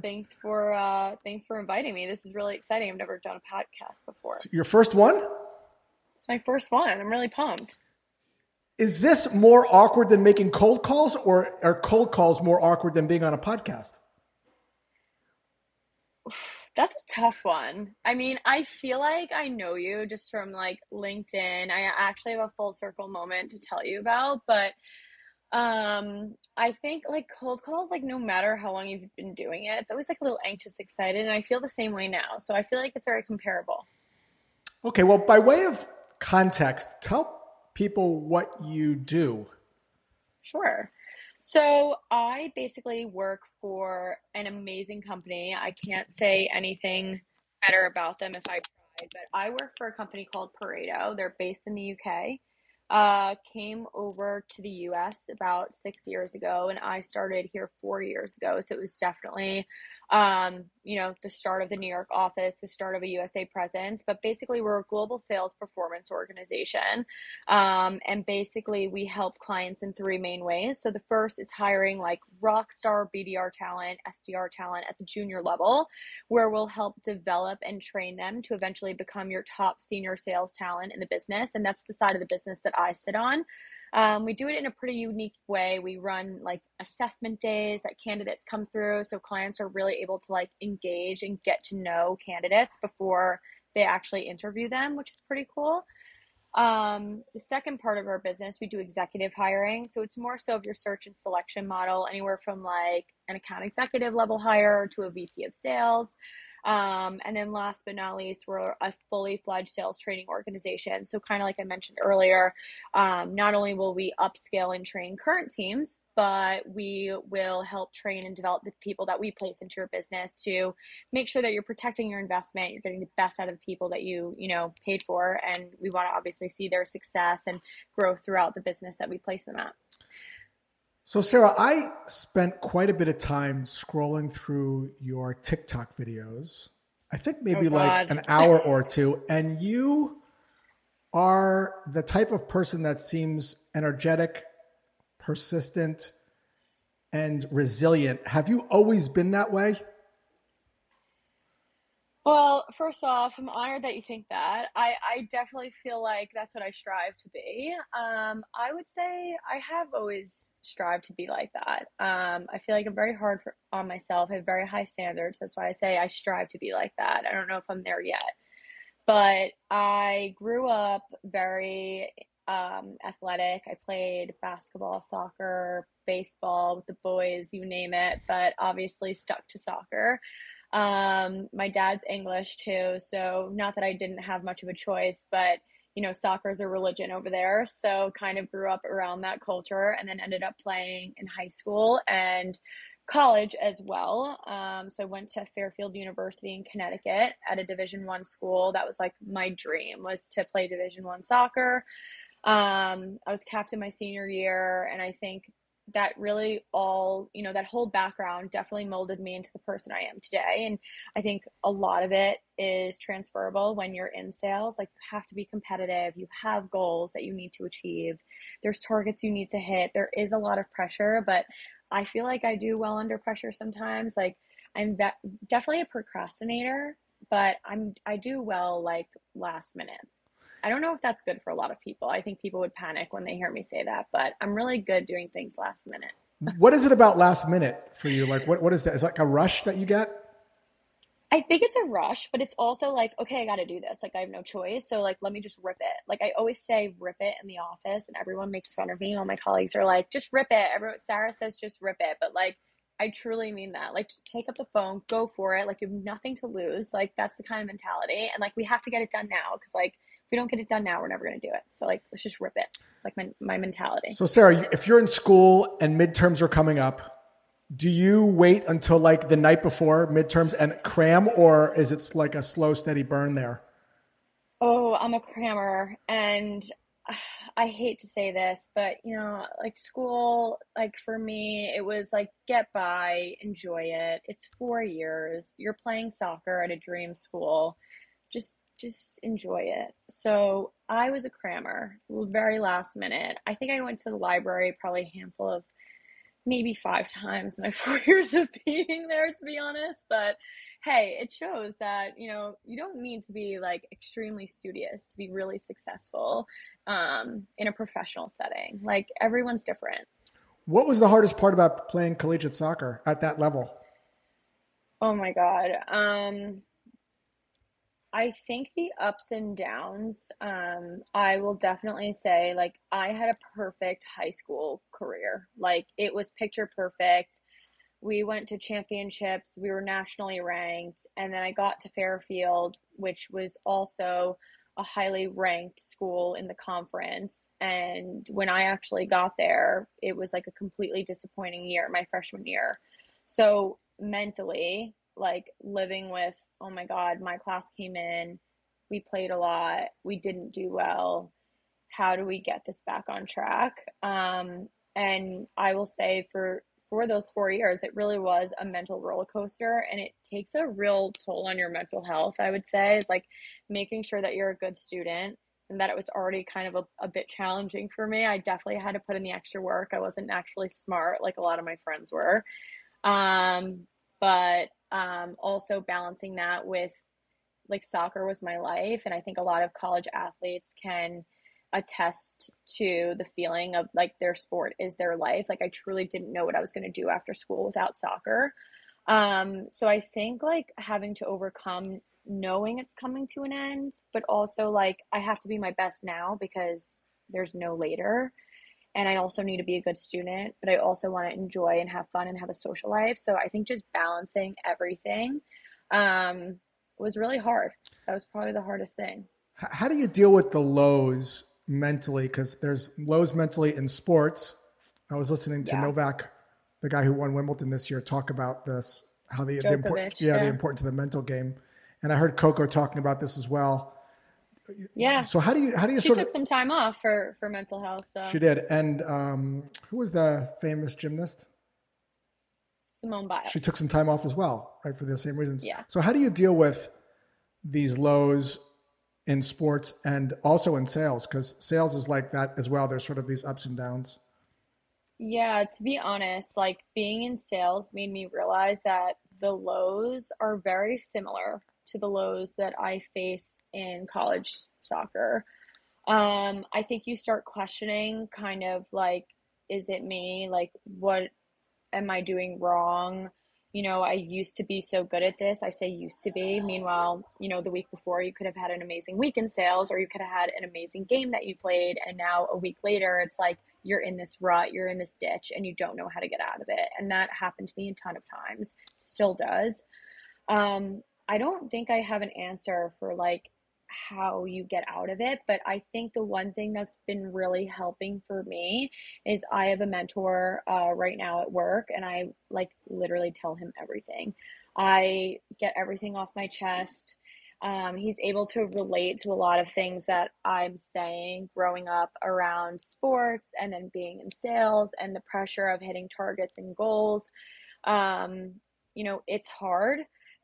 thanks for uh, thanks for inviting me. This is really exciting. I've never done a podcast before. Your first one? It's my first one. I'm really pumped. Is this more awkward than making cold calls, or are cold calls more awkward than being on a podcast? That's a tough one. I mean, I feel like I know you just from like LinkedIn. I actually have a full circle moment to tell you about, but um I think like cold calls like no matter how long you've been doing it, it's always like a little anxious, excited, and I feel the same way now. So I feel like it's very comparable. Okay, well, by way of context, tell people what you do. Sure. So I basically work for an amazing company. I can't say anything better about them if I tried, but I work for a company called Pareto. They're based in the UK. Uh, came over to the US about six years ago, and I started here four years ago. So it was definitely um, you know, the start of the New York office, the start of a USA presence. But basically, we're a global sales performance organization. Um, and basically, we help clients in three main ways. So the first is hiring like rock star BDR talent, SDR talent at the junior level, where we'll help develop and train them to eventually become your top senior sales talent in the business. And that's the side of the business that I sit on. Um, we do it in a pretty unique way. We run like assessment days that candidates come through, so clients are really able to like engage and get to know candidates before they actually interview them, which is pretty cool. Um, the second part of our business, we do executive hiring. So it's more so of your search and selection model, anywhere from like an account executive level hire to a VP of sales. Um, and then last but not least, we're a fully fledged sales training organization. So, kind of like I mentioned earlier, um, not only will we upscale and train current teams, but we will help train and develop the people that we place into your business to make sure that you're protecting your investment, you're getting the best out of the people that you, you know, paid for. And we want to obviously see their success and growth throughout the business that we place them at. So, Sarah, I spent quite a bit of time scrolling through your TikTok videos. I think maybe oh like an hour or two. And you are the type of person that seems energetic, persistent, and resilient. Have you always been that way? Well, first off, I'm honored that you think that. I, I definitely feel like that's what I strive to be. Um, I would say I have always strived to be like that. Um, I feel like I'm very hard for, on myself. I have very high standards. That's why I say I strive to be like that. I don't know if I'm there yet. But I grew up very um, athletic. I played basketball, soccer, baseball with the boys, you name it, but obviously stuck to soccer. Um, my dad's English too, so not that I didn't have much of a choice, but you know, soccer is a religion over there. So kind of grew up around that culture and then ended up playing in high school and college as well. Um, so I went to Fairfield University in Connecticut at a Division One school. That was like my dream was to play Division One soccer. Um, I was captain my senior year, and I think that really all you know that whole background definitely molded me into the person i am today. And i think a lot of it is transferable when you're in sales. Like you have to be competitive. You have goals that you need to achieve. There's targets you need to hit. There is a lot of pressure but i feel like i do well under pressure sometimes. Like i'm definitely a procrastinator but i'm i do well like last minute I don't know if that's good for a lot of people. I think people would panic when they hear me say that, but I'm really good doing things last minute. what is it about last minute for you? Like, what, what is that? Is like a rush that you get? I think it's a rush, but it's also like, okay, I got to do this. Like, I have no choice. So, like, let me just rip it. Like, I always say, rip it in the office, and everyone makes fun of me. All my colleagues are like, just rip it. Everyone, Sarah says, just rip it. But, like, I truly mean that. Like, just pick up the phone, go for it. Like, you have nothing to lose. Like, that's the kind of mentality. And, like, we have to get it done now because, like, if we don't get it done now, we're never going to do it. So like, let's just rip it. It's like my, my mentality. So Sarah, if you're in school and midterms are coming up, do you wait until like the night before midterms and cram, or is it like a slow, steady burn there? Oh, I'm a crammer, and I hate to say this, but you know, like school, like for me, it was like get by, enjoy it. It's four years. You're playing soccer at a dream school. Just just enjoy it. So I was a crammer, very last minute. I think I went to the library probably a handful of maybe five times in my four years of being there, to be honest. But hey, it shows that, you know, you don't need to be like extremely studious to be really successful um, in a professional setting. Like everyone's different. What was the hardest part about playing collegiate soccer at that level? Oh my God. Um, I think the ups and downs, um, I will definitely say, like, I had a perfect high school career. Like, it was picture perfect. We went to championships, we were nationally ranked. And then I got to Fairfield, which was also a highly ranked school in the conference. And when I actually got there, it was like a completely disappointing year, my freshman year. So, mentally, like living with oh my God, my class came in, we played a lot, we didn't do well. How do we get this back on track? Um, and I will say for for those four years, it really was a mental roller coaster, and it takes a real toll on your mental health. I would say is like making sure that you're a good student, and that it was already kind of a, a bit challenging for me. I definitely had to put in the extra work. I wasn't naturally smart like a lot of my friends were. Um, but um, also balancing that with like soccer was my life and i think a lot of college athletes can attest to the feeling of like their sport is their life. Like i truly didn't know what i was going to do after school without soccer. Um, so i think like having to overcome knowing it's coming to an end but also like i have to be my best now because there's no later and I also need to be a good student, but I also want to enjoy and have fun and have a social life. So I think just balancing everything um, was really hard. That was probably the hardest thing. How do you deal with the lows mentally? Because there's lows mentally in sports. I was listening to yeah. Novak, the guy who won Wimbledon this year, talk about this, how the, the important, yeah, yeah, the importance of the mental game. And I heard Coco talking about this as well yeah. So how do you how do you she sort took of, some time off for for mental health? So she did. And um, who was the famous gymnast? Simone Biles. She took some time off as well, right, for the same reasons. Yeah. So how do you deal with these lows in sports and also in sales? Because sales is like that as well. There's sort of these ups and downs. Yeah, to be honest, like being in sales made me realize that the lows are very similar to the lows that I faced in college soccer. Um, I think you start questioning kind of like, is it me? Like, what am I doing wrong? You know, I used to be so good at this. I say used to be. Meanwhile, you know, the week before you could have had an amazing week in sales or you could have had an amazing game that you played. And now a week later, it's like you're in this rut, you're in this ditch, and you don't know how to get out of it. And that happened to me a ton of times, still does. Um, I don't think I have an answer for like how you get out of it, but I think the one thing that's been really helping for me is I have a mentor uh, right now at work, and I like literally tell him everything. I get everything off my chest. Um, he's able to relate to a lot of things that I'm saying growing up around sports and then being in sales and the pressure of hitting targets and goals. Um, you know, it's hard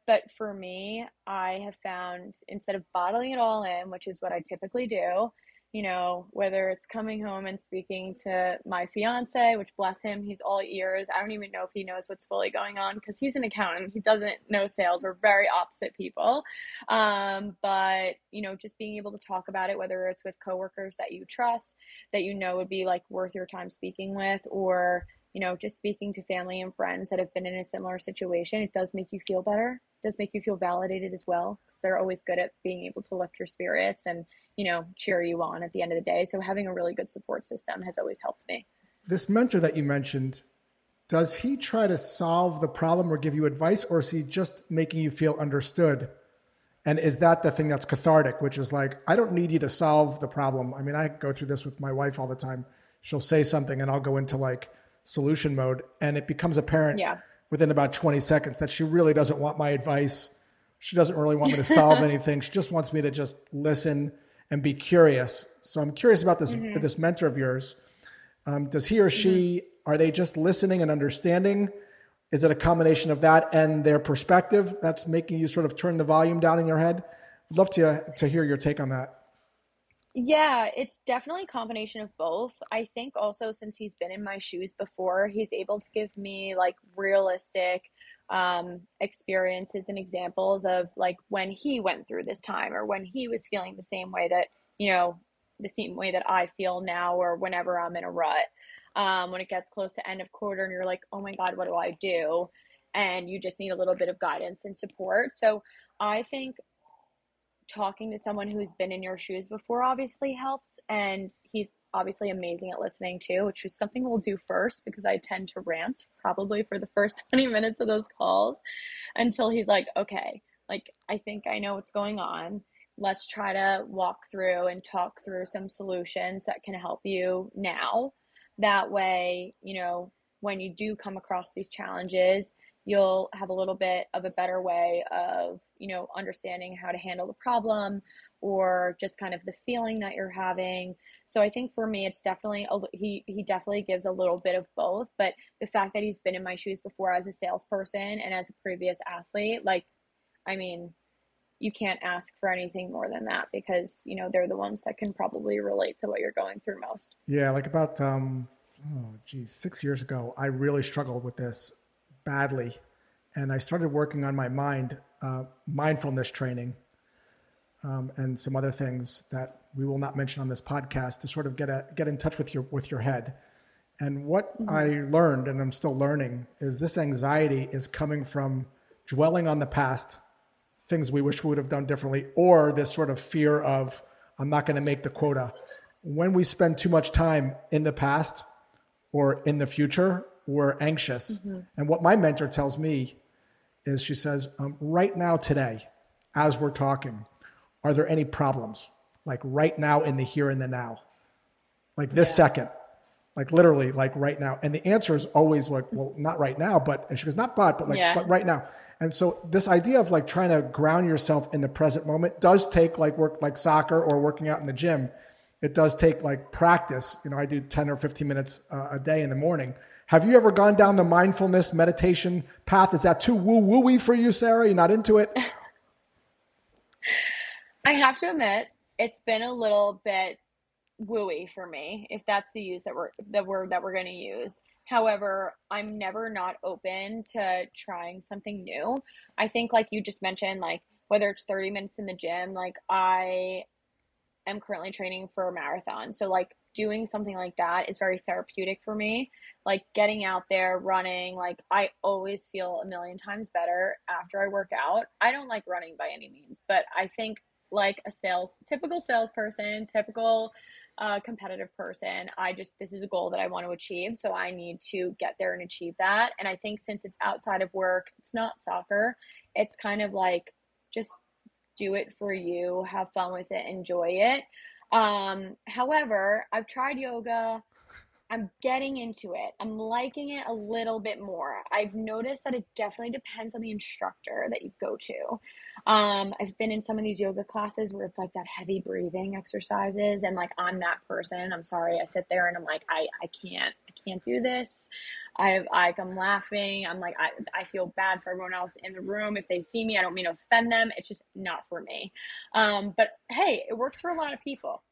but for me, I have found instead of bottling it all in, which is what I typically do, you know, whether it's coming home and speaking to my fiance, which bless him, he's all ears. I don't even know if he knows what's fully going on because he's an accountant. He doesn't know sales. We're very opposite people. Um, but, you know, just being able to talk about it, whether it's with coworkers that you trust, that you know would be like worth your time speaking with, or, you know, just speaking to family and friends that have been in a similar situation, it does make you feel better does make you feel validated as well because they're always good at being able to lift your spirits and you know cheer you on at the end of the day. So having a really good support system has always helped me. This mentor that you mentioned does he try to solve the problem or give you advice or is he just making you feel understood? And is that the thing that's cathartic which is like i don't need you to solve the problem. I mean i go through this with my wife all the time. She'll say something and i'll go into like solution mode and it becomes apparent yeah within about 20 seconds that she really doesn't want my advice. She doesn't really want me to solve anything. She just wants me to just listen and be curious. So I'm curious about this mm-hmm. this mentor of yours. Um, does he or she mm-hmm. are they just listening and understanding? Is it a combination of that and their perspective that's making you sort of turn the volume down in your head? I'd love to to hear your take on that. Yeah, it's definitely a combination of both. I think also since he's been in my shoes before, he's able to give me like realistic um, experiences and examples of like when he went through this time or when he was feeling the same way that, you know, the same way that I feel now or whenever I'm in a rut. Um, when it gets close to end of quarter and you're like, oh my God, what do I do? And you just need a little bit of guidance and support. So I think talking to someone who's been in your shoes before obviously helps. And he's obviously amazing at listening too, which is something we'll do first because I tend to rant probably for the first 20 minutes of those calls until he's like, okay, like I think I know what's going on. Let's try to walk through and talk through some solutions that can help you now. That way, you know, when you do come across these challenges, you'll have a little bit of a better way of you know understanding how to handle the problem or just kind of the feeling that you're having. So i think for me it's definitely a, he he definitely gives a little bit of both but the fact that he's been in my shoes before as a salesperson and as a previous athlete like i mean you can't ask for anything more than that because you know they're the ones that can probably relate to what you're going through most. Yeah like about um oh geez six years ago i really struggled with this badly. And I started working on my mind, uh, mindfulness training, um, and some other things that we will not mention on this podcast to sort of get a, get in touch with your with your head. And what mm-hmm. I learned, and I'm still learning, is this anxiety is coming from dwelling on the past, things we wish we would have done differently, or this sort of fear of I'm not going to make the quota. When we spend too much time in the past or in the future, we're anxious. Mm-hmm. And what my mentor tells me is she says, um, right now, today, as we're talking, are there any problems? Like right now in the here and the now, like this yeah. second, like literally, like right now. And the answer is always like, well, not right now, but, and she goes, not but, but like, yeah. but right now. And so this idea of like trying to ground yourself in the present moment does take like work, like soccer or working out in the gym. It does take like practice. You know, I do 10 or 15 minutes uh, a day in the morning have you ever gone down the mindfulness meditation path? Is that too woo wooey for you, Sarah? You're not into it? I have to admit, it's been a little bit wooey for me, if that's the use that we're the word that we're going to use. However, I'm never not open to trying something new. I think, like you just mentioned, like whether it's 30 minutes in the gym, like I am currently training for a marathon. So, like, doing something like that is very therapeutic for me. Like getting out there, running, like I always feel a million times better after I work out. I don't like running by any means, but I think like a sales typical salesperson, typical uh, competitive person, I just this is a goal that I want to achieve, so I need to get there and achieve that. And I think since it's outside of work, it's not soccer. It's kind of like just do it for you, have fun with it, enjoy it. Um, however, I've tried yoga. I'm getting into it. I'm liking it a little bit more. I've noticed that it definitely depends on the instructor that you go to. Um, I've been in some of these yoga classes where it's like that heavy breathing exercises, and like I'm that person. I'm sorry, I sit there and I'm like, I, I can't, I can't do this. I like I'm laughing. I'm like I, I feel bad for everyone else in the room if they see me. I don't mean to offend them. It's just not for me. Um, but hey, it works for a lot of people.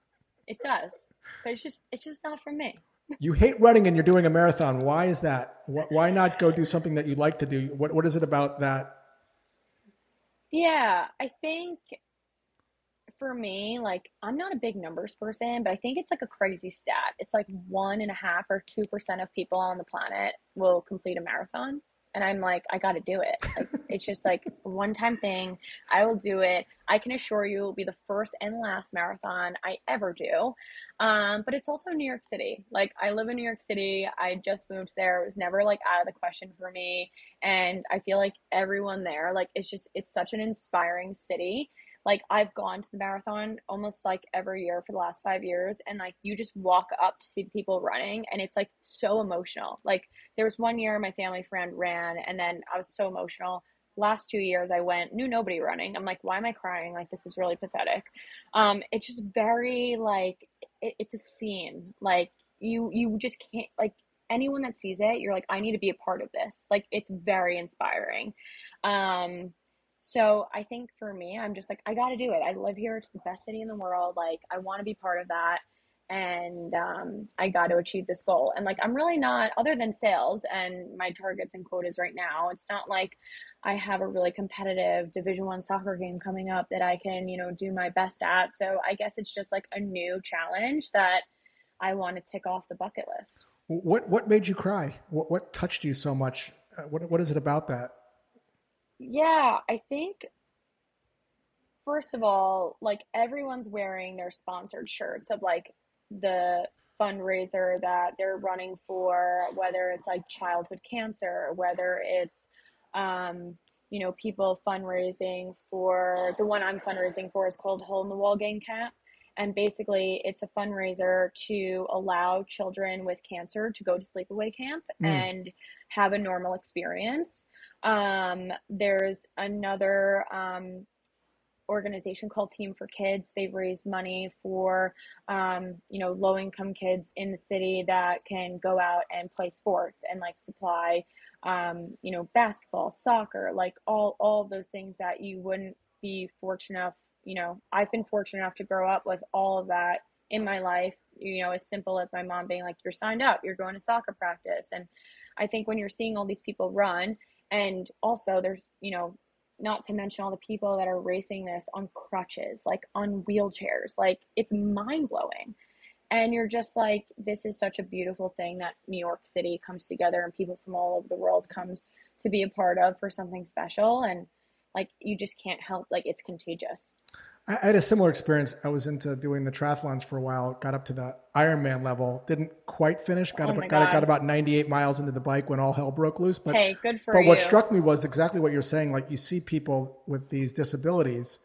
It does, but it's just it's just not for me. You hate running and you're doing a marathon. Why is that? Why not go do something that you like to do? What what is it about that? Yeah, I think for me, like I'm not a big numbers person, but I think it's like a crazy stat. It's like one and a half or two percent of people on the planet will complete a marathon. And I'm like, I gotta do it. Like it's just like one time thing. I will do it. I can assure you it will be the first and last marathon I ever do. Um, but it's also New York City. Like I live in New York City. I just moved there. It was never like out of the question for me. And I feel like everyone there, like it's just it's such an inspiring city like I've gone to the marathon almost like every year for the last five years, and like you just walk up to see people running, and it's like so emotional. Like there was one year my family friend ran, and then I was so emotional. Last two years I went, knew nobody running. I'm like, why am I crying? Like this is really pathetic. Um, it's just very like it, it's a scene. Like you you just can't like anyone that sees it, you're like, I need to be a part of this. Like it's very inspiring. Um, so I think for me, I'm just like, I got to do it. I live here. It's the best city in the world. Like, I want to be part of that. And um, I got to achieve this goal. And like, I'm really not, other than sales and my targets and quotas right now, it's not like I have a really competitive Division One soccer game coming up that I can, you know, do my best at. So I guess it's just like a new challenge that I want to tick off the bucket list. What What made you cry? What What touched you so much? Uh, what What is it about that? Yeah, I think first of all, like everyone's wearing their sponsored shirts of like the fundraiser that they're running for, whether it's like childhood cancer, whether it's um, you know, people fundraising for the one I'm fundraising for is called Hole in the Wall Gang Camp. And basically, it's a fundraiser to allow children with cancer to go to sleepaway camp mm. and have a normal experience. Um, there's another um, organization called Team for Kids. They've raised money for, um, you know, low income kids in the city that can go out and play sports and like supply, um, you know, basketball, soccer, like all all those things that you wouldn't be fortunate enough. You know, I've been fortunate enough to grow up with all of that in my life. You know, as simple as my mom being like, "You're signed up. You're going to soccer practice," and I think when you're seeing all these people run, and also there's, you know, not to mention all the people that are racing this on crutches, like on wheelchairs, like it's mind blowing. And you're just like, this is such a beautiful thing that New York City comes together and people from all over the world comes to be a part of for something special. And like, you just can't help, like, it's contagious. I had a similar experience. I was into doing the triathlons for a while, got up to the Ironman level, didn't quite finish, got, oh about, got, got about 98 miles into the bike when all hell broke loose. But, hey, good for but you. what struck me was exactly what you're saying. Like you see people with these disabilities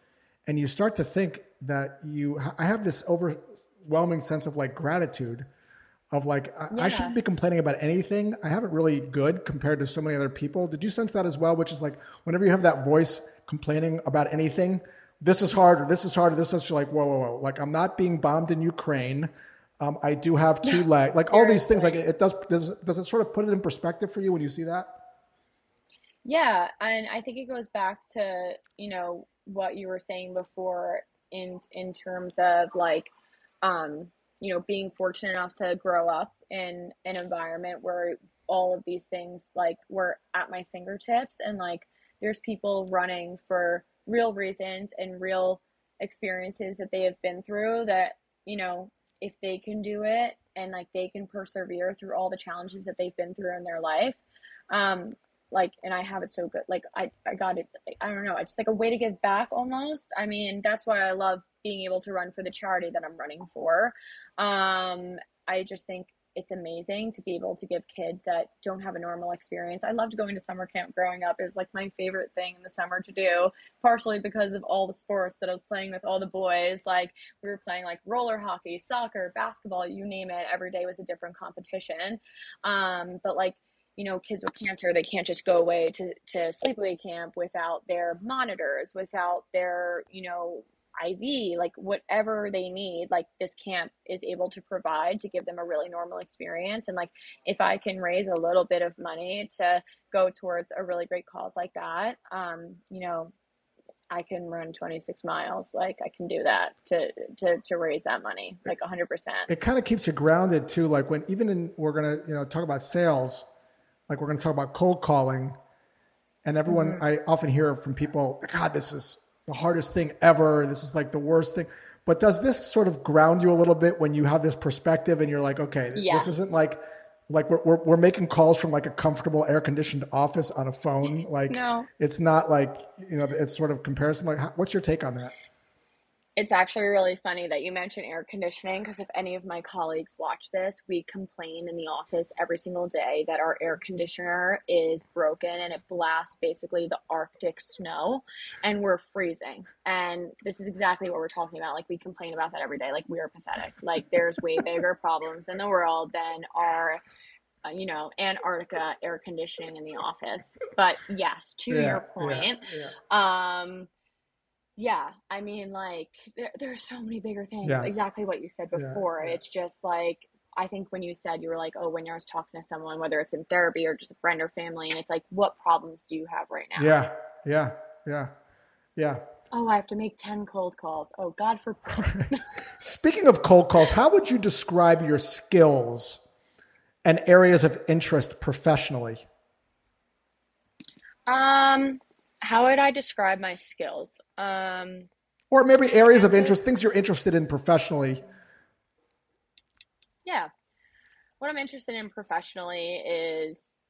and you start to think that you, I have this overwhelming sense of like gratitude of like, yeah. I shouldn't be complaining about anything. I have it really good compared to so many other people. Did you sense that as well? Which is like, whenever you have that voice complaining about anything, this is harder, this is harder, this is like, whoa, whoa, whoa. Like I'm not being bombed in Ukraine. Um, I do have two legs. Like all these things, like it does, does, does it sort of put it in perspective for you when you see that? Yeah. And I think it goes back to, you know, what you were saying before in, in terms of like, um, you know, being fortunate enough to grow up in an environment where all of these things like were at my fingertips and like there's people running for real reasons and real experiences that they have been through that you know if they can do it and like they can persevere through all the challenges that they've been through in their life um like and i have it so good like i i got it i don't know it's just like a way to give back almost. I mean that's why i love being able to run for the charity that i'm running for. Um i just think it's amazing to be able to give kids that don't have a normal experience. I loved going to summer camp growing up. It was like my favorite thing in the summer to do, partially because of all the sports that I was playing with all the boys. Like we were playing like roller hockey, soccer, basketball, you name it. Every day was a different competition. Um, but like you know, kids with cancer, they can't just go away to, to sleepaway camp without their monitors, without their, you know, IV, like whatever they need, like this camp is able to provide to give them a really normal experience. And like if I can raise a little bit of money to go towards a really great cause like that, um, you know, I can run 26 miles. Like I can do that to to to raise that money, like 100. percent It kind of keeps you grounded too. Like when even in we're gonna you know talk about sales, like we're gonna talk about cold calling, and everyone mm-hmm. I often hear from people, God, this is the hardest thing ever. This is like the worst thing. But does this sort of ground you a little bit when you have this perspective and you're like, okay, yes. this isn't like like we're, we're, we're making calls from like a comfortable air conditioned office on a phone. Like no. it's not like, you know, it's sort of comparison. Like what's your take on that? It's actually really funny that you mentioned air conditioning because if any of my colleagues watch this, we complain in the office every single day that our air conditioner is broken and it blasts basically the Arctic snow and we're freezing. And this is exactly what we're talking about. Like we complain about that every day. Like we are pathetic. Like there's way bigger problems in the world than our uh, you know, Antarctica air conditioning in the office. But yes, to yeah, your point, yeah, yeah. um, yeah, I mean, like there, there are so many bigger things. Yes. Exactly what you said before. Yeah, yeah. It's just like I think when you said you were like, oh, when you're talking to someone, whether it's in therapy or just a friend or family, and it's like, what problems do you have right now? Yeah, yeah, yeah. Yeah. Oh, I have to make 10 cold calls. Oh, God forbid. Speaking of cold calls, how would you describe your skills and areas of interest professionally? Um, how would I describe my skills? Um, or maybe areas of interest, things you're interested in professionally. Yeah. What I'm interested in professionally is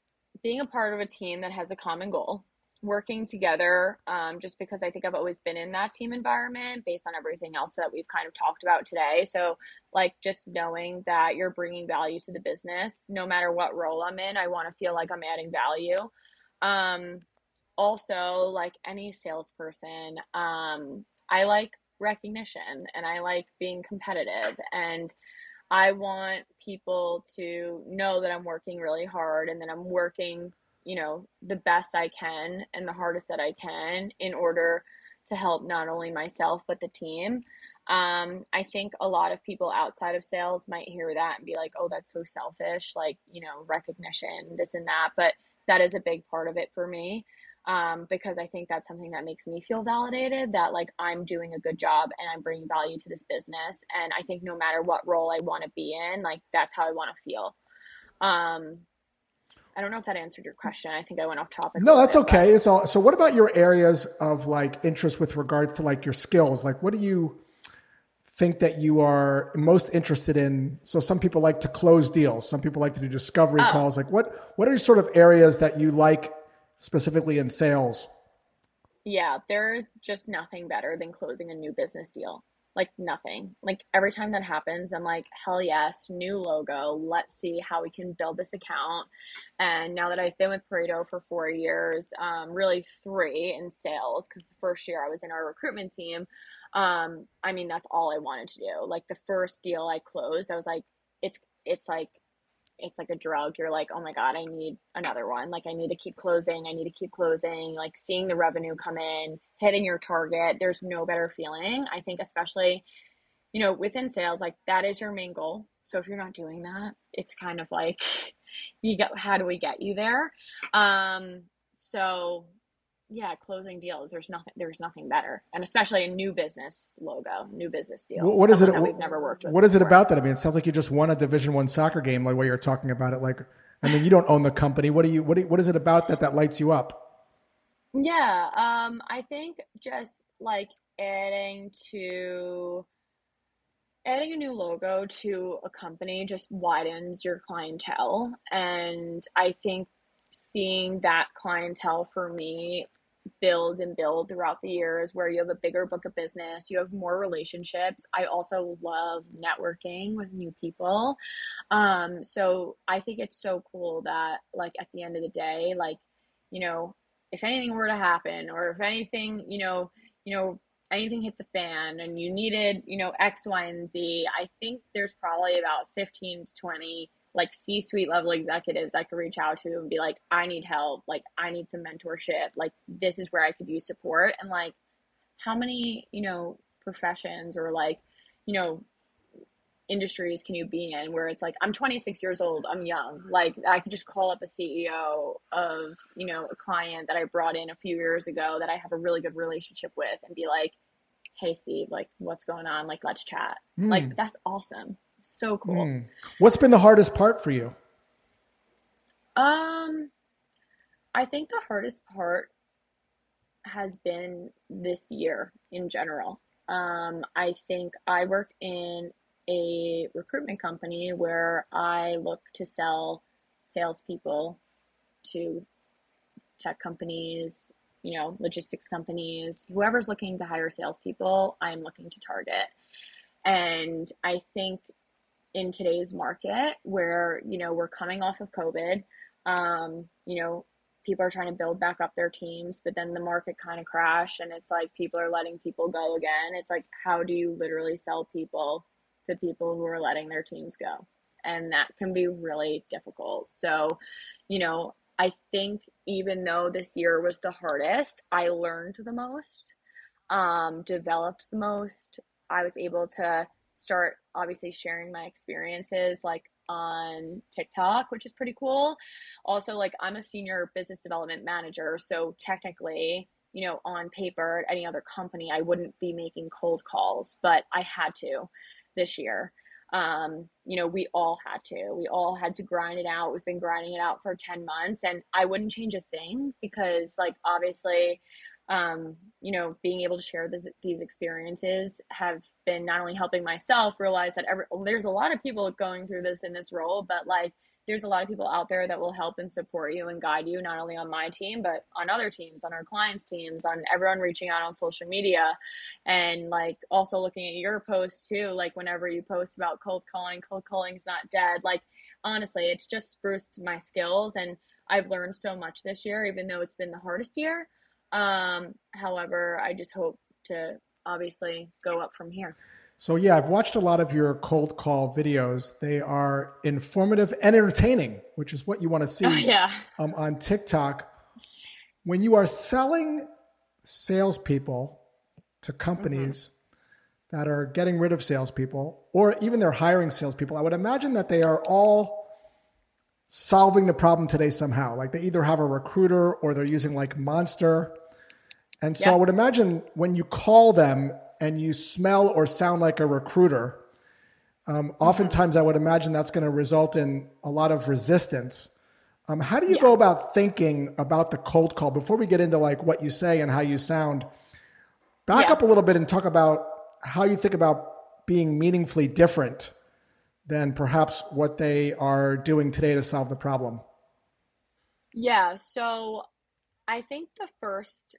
being a part of a team that has a common goal, working together, um, just because I think I've always been in that team environment based on everything else that we've kind of talked about today. So, like, just knowing that you're bringing value to the business, no matter what role I'm in, I want to feel like I'm adding value. Um, also, like any salesperson, um, I like recognition and I like being competitive and I want people to know that I'm working really hard and that I'm working, you know, the best I can and the hardest that I can in order to help not only myself but the team. Um, I think a lot of people outside of sales might hear that and be like, oh, that's so selfish, like, you know, recognition, this and that. But that is a big part of it for me um, because I think that's something that makes me feel validated that like I'm doing a good job and I'm bringing value to this business. And I think no matter what role I want to be in, like that's how I want to feel. Um, I don't know if that answered your question. I think I went off topic. No, that's bit, okay. But... It's all. So, what about your areas of like interest with regards to like your skills? Like, what do you think that you are most interested in? So, some people like to close deals. Some people like to do discovery oh. calls. Like, what what are sort of areas that you like specifically in sales? Yeah, there's just nothing better than closing a new business deal. Like nothing. Like every time that happens, I'm like, hell yes, new logo. Let's see how we can build this account. And now that I've been with Pareto for four years, um, really three in sales, because the first year I was in our recruitment team. Um, I mean, that's all I wanted to do. Like the first deal I closed, I was like, it's it's like it's like a drug. You're like, oh my God, I need another one. Like, I need to keep closing. I need to keep closing. Like, seeing the revenue come in, hitting your target. There's no better feeling. I think, especially, you know, within sales, like that is your main goal. So if you're not doing that, it's kind of like, you get, how do we get you there? Um, so yeah, closing deals. There's nothing. There's nothing better, and especially a new business logo, new business deal. What is it? That we've never worked with. What is it about that? I mean, it sounds like you just won a Division One soccer game, like what you're talking about it. Like, I mean, you don't own the company. What do you? What? Do, what is it about that that lights you up? Yeah, um, I think just like adding to adding a new logo to a company just widens your clientele, and I think seeing that clientele for me build and build throughout the years where you have a bigger book of business, you have more relationships. I also love networking with new people. Um, so I think it's so cool that like at the end of the day, like, you know, if anything were to happen or if anything, you know, you know, anything hit the fan and you needed, you know, X, Y, and Z, I think there's probably about 15 to 20 like C suite level executives I could reach out to and be like, I need help. Like, I need some mentorship. Like, this is where I could use support. And like, how many, you know, professions or like, you know, industries can you be in where it's like, I'm 26 years old, I'm young. Like, I could just call up a CEO of, you know, a client that I brought in a few years ago that I have a really good relationship with and be like, hey, Steve, like, what's going on? Like, let's chat. Mm. Like, that's awesome so cool. Mm. What's been the hardest part for you? Um, I think the hardest part has been this year in general. Um, I think I work in a recruitment company where I look to sell salespeople to tech companies, you know, logistics companies, whoever's looking to hire salespeople, I'm looking to target. And I think in today's market where you know we're coming off of covid. Um, you know people are trying to build back up their teams but then the market kind of crashed and it's like people are letting people go again. It's like how do you literally sell people to people who are letting their teams go? And that can be really difficult. So you know i think even though this year was the hardest i learned the most um, developed the most. I was able to start obviously sharing my experiences like on TikTok, which is pretty cool. Also, like I'm a senior business development manager, so technically, you know, on paper at any other company, I wouldn't be making cold calls, but I had to this year. Um, you know, we all had to. We all had to grind it out. We've been grinding it out for 10 months, and I wouldn't change a thing because, like, obviously, um, you know, being able to share this, these experiences have been not only helping myself realize that every, there's a lot of people going through this in this role, but like there's a lot of people out there that will help and support you and guide you, not only on my team, but on other teams, on our clients' teams, on everyone reaching out on social media. And like also looking at your posts too, like whenever you post about cold calling, cold calling's not dead. Like honestly, it's just spruced my skills and I've learned so much this year, even though it's been the hardest year. Um, however, I just hope to obviously go up from here. So yeah, I've watched a lot of your cold call videos. They are informative and entertaining, which is what you want to see oh, yeah. um, on TikTok. When you are selling salespeople to companies mm-hmm. that are getting rid of salespeople, or even they're hiring salespeople, I would imagine that they are all solving the problem today somehow. Like they either have a recruiter or they're using like Monster. And so I would imagine when you call them and you smell or sound like a recruiter, um, mm-hmm. oftentimes I would imagine that's going to result in a lot of resistance. Um, how do you yeah. go about thinking about the cold call before we get into like what you say and how you sound? Back yeah. up a little bit and talk about how you think about being meaningfully different than perhaps what they are doing today to solve the problem. Yeah, so I think the first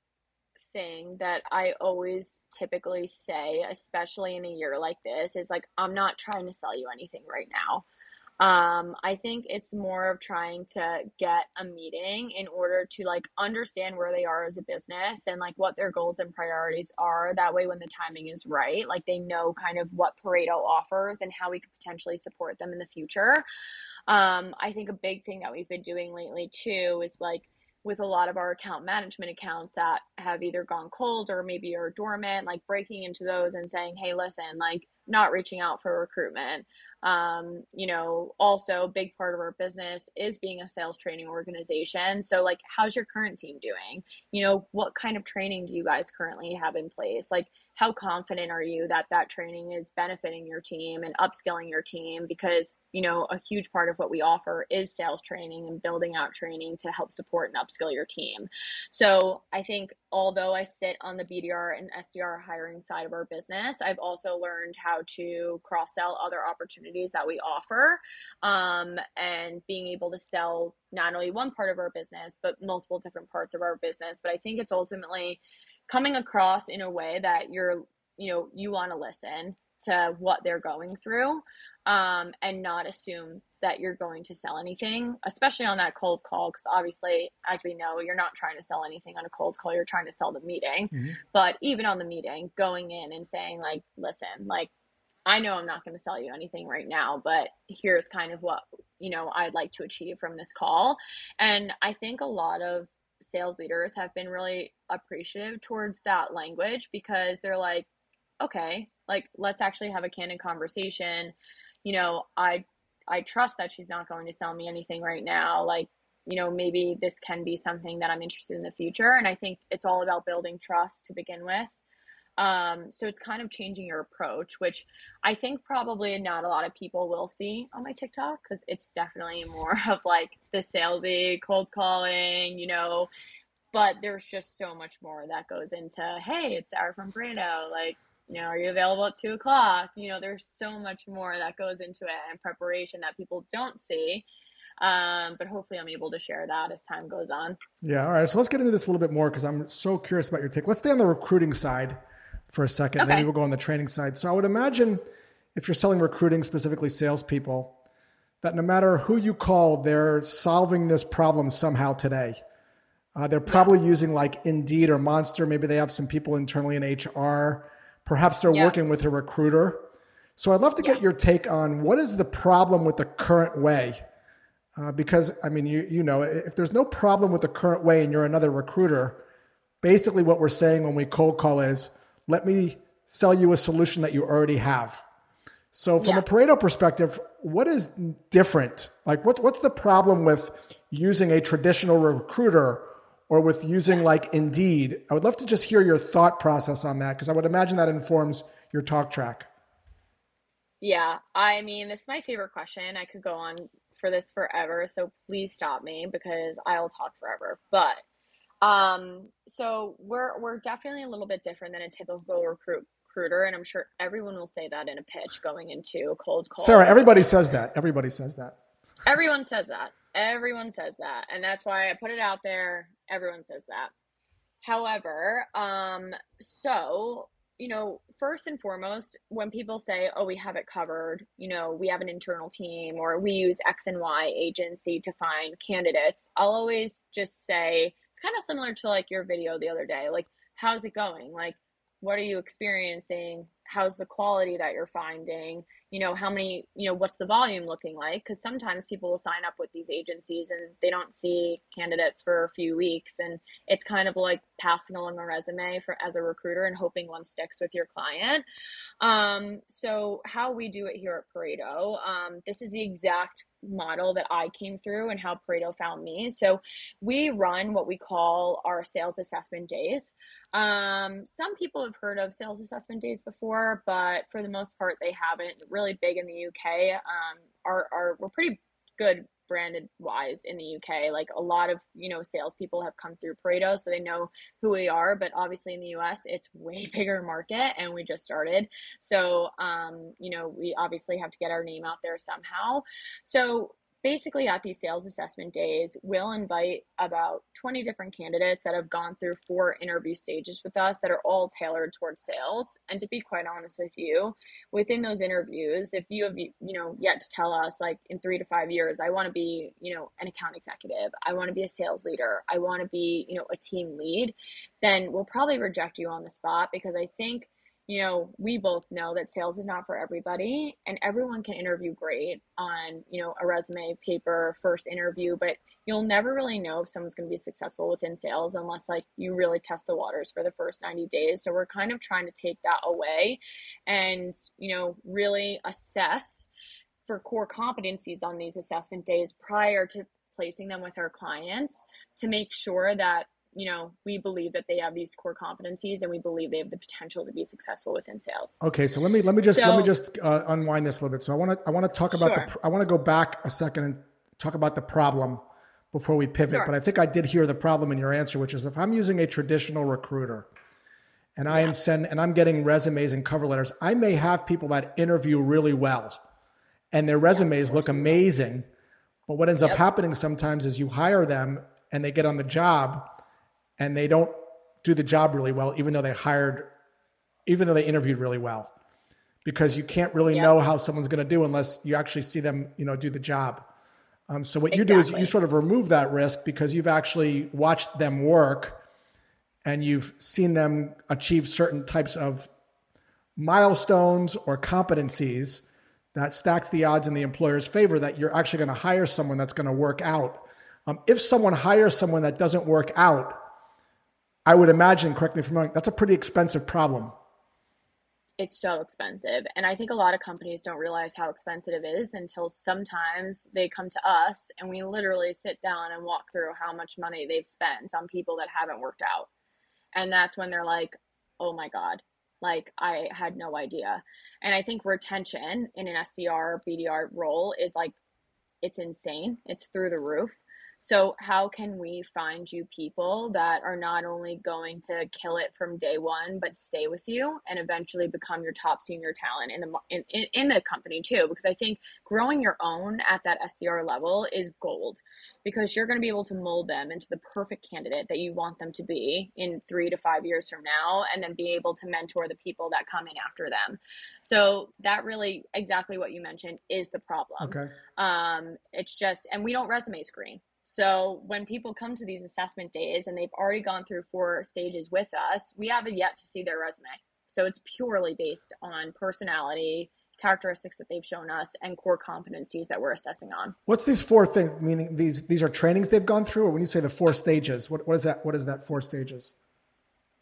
thing that I always typically say, especially in a year like this, is like, I'm not trying to sell you anything right now. Um, I think it's more of trying to get a meeting in order to like understand where they are as a business and like what their goals and priorities are. That way, when the timing is right, like they know kind of what Pareto offers and how we could potentially support them in the future. Um, I think a big thing that we've been doing lately too is like with a lot of our account management accounts that have either gone cold or maybe are dormant, like breaking into those and saying, hey, listen, like not reaching out for recruitment. Um, you know, also a big part of our business is being a sales training organization. So, like, how's your current team doing? You know, what kind of training do you guys currently have in place? Like, how confident are you that that training is benefiting your team and upskilling your team? Because you know a huge part of what we offer is sales training and building out training to help support and upskill your team. So i think although i sit on the bdr and sdr hiring side of our business i've also learned how to cross sell other opportunities that we offer um, and being able to sell not only one part of our business but multiple different parts of our business. But i think it's ultimately coming across in a way that you're you know you want to listen to what they're going through um, and not assume that you're going to sell anything especially on that cold call because obviously as we know you're not trying to sell anything on a cold call you're trying to sell the meeting mm-hmm. but even on the meeting going in and saying like listen like I know I'm not going to sell you anything right now, but here's kind of what, you know, I'd like to achieve from this call. And I think a lot of sales leaders have been really appreciative towards that language because they're like, okay, like let's actually have a candid conversation. You know, I I trust that she's not going to sell me anything right now. Like, you know, maybe this can be something that I'm interested in the future. And I think it's all about building trust to begin with. Um, so it's kind of changing your approach, which I think probably not a lot of people will see on my TikTok because it's definitely more of like the salesy, cold calling, you know. But there's just so much more that goes into, hey, it's Sarah from Pareto. Like, you know, are you available at two o'clock? You know, there's so much more that goes into it and preparation that people don't see. Um, but hopefully I'm able to share that as time goes on. Yeah. All right. So let's get into this a little bit more because I'm so curious about your take. Let's stay on the recruiting side for a second. Okay. Then we'll go on the training side. So I would imagine if you're selling recruiting, specifically salespeople, that no matter who you call, they're solving this problem somehow today. Uh, they're probably yeah. using like Indeed or Monster. Maybe they have some people internally in HR. Perhaps they're yeah. working with a recruiter. So I'd love to get yeah. your take on what is the problem with the current way. Uh, because I mean, you you know, if there's no problem with the current way and you're another recruiter, basically what we're saying when we cold call is let me sell you a solution that you already have. So from yeah. a Pareto perspective, what is different? Like what, what's the problem with using a traditional recruiter or with using like Indeed? I would love to just hear your thought process on that because I would imagine that informs your talk track. Yeah, I mean, this is my favorite question. I could go on for this forever, so please stop me because I'll talk forever. But um, so we're we're definitely a little bit different than a typical recruit recruiter, and I'm sure everyone will say that in a pitch going into a cold call. Sarah, everybody says that. Everybody says that. Everyone says that. Everyone says that, and that's why I put it out there. Everyone says that. However, um, so you know, first and foremost, when people say, oh, we have it covered, you know, we have an internal team or we use X and Y agency to find candidates, I'll always just say, it's kind of similar to like your video the other day. Like, how's it going? Like, what are you experiencing? How's the quality that you're finding? you know how many you know what's the volume looking like because sometimes people will sign up with these agencies and they don't see candidates for a few weeks and it's kind of like passing along a resume for as a recruiter and hoping one sticks with your client um, so how we do it here at pareto um, this is the exact model that i came through and how pareto found me. So we run what we call our sales assessment days. Um, some people have heard of sales assessment days before but for the most part they haven't. Really big in the UK. Um, are are we're pretty good branded wise in the UK. Like a lot of you know salespeople have come through Pareto, so they know who we are. But obviously in the US, it's way bigger market, and we just started. So um, you know we obviously have to get our name out there somehow. So basically at these sales assessment days we'll invite about 20 different candidates that have gone through four interview stages with us that are all tailored towards sales. And to be quite honest with you within those interviews if you have you know yet to tell us like in three to five years i want to be you know an account executive i want to be a sales leader i want to be you know a team lead then we'll probably reject you on the spot because i think you know, we both know that sales is not for everybody and everyone can interview great on, you know, a resume paper first interview, but you'll never really know if someone's going to be successful within sales unless like you really test the waters for the first 90 days. So we're kind of trying to take that away and, you know, really assess for core competencies on these assessment days prior to placing them with our clients to make sure that you know, we believe that they have these core competencies and we believe they have the potential to be successful within sales. Okay, so let me let me just so, let me just uh, unwind this a little bit. So I want to I want to talk about sure. the I want to go back a second and talk about the problem before we pivot. Sure. But I think I did hear the problem in your answer, which is if I'm using a traditional recruiter and I yeah. am send and I'm getting resumes and cover letters, I may have people that interview really well and their resumes look amazing. But what ends yep. up happening sometimes is you hire them and they get on the job and they don't do the job really well, even though they hired, even though they interviewed really well, because you can't really know how someone's going to do unless you actually see them, you know, do the job. Um, so what exactly. you do is you sort of remove that risk because you've actually watched them work and you've seen them achieve certain types of milestones or competencies that stacks the odds in the employer's favor that you're actually going to hire someone that's going to work out. Um, if someone hires someone that doesn't work out, I would imagine, correct me if I'm wrong, that's a pretty expensive problem. It's so expensive. And I think a lot of companies don't realize how expensive it is until sometimes they come to us and we literally sit down and walk through how much money they've spent on people that haven't worked out. And that's when they're like, oh my God, like I had no idea. And I think retention in an SDR, BDR role is like, it's insane. It's through the roof. So, how can we find you people that are not only going to kill it from day one, but stay with you and eventually become your top senior talent in the in, in, in the company too? Because I think growing your own at that SDR level is gold because you're going to be able to mold them into the perfect candidate that you want them to be in three to five years from now, and then be able to mentor the people that come in after them. So that really exactly what you mentioned is the problem. Okay. Um, it's just, and we don't resume screen. So when people come to these assessment days and they've already gone through four stages with us, we haven't yet to see their resume. So it's purely based on personality, characteristics that they've shown us, and core competencies that we're assessing on. What's these four things? Meaning these these are trainings they've gone through, or when you say the four stages, what, what is that? What is that four stages?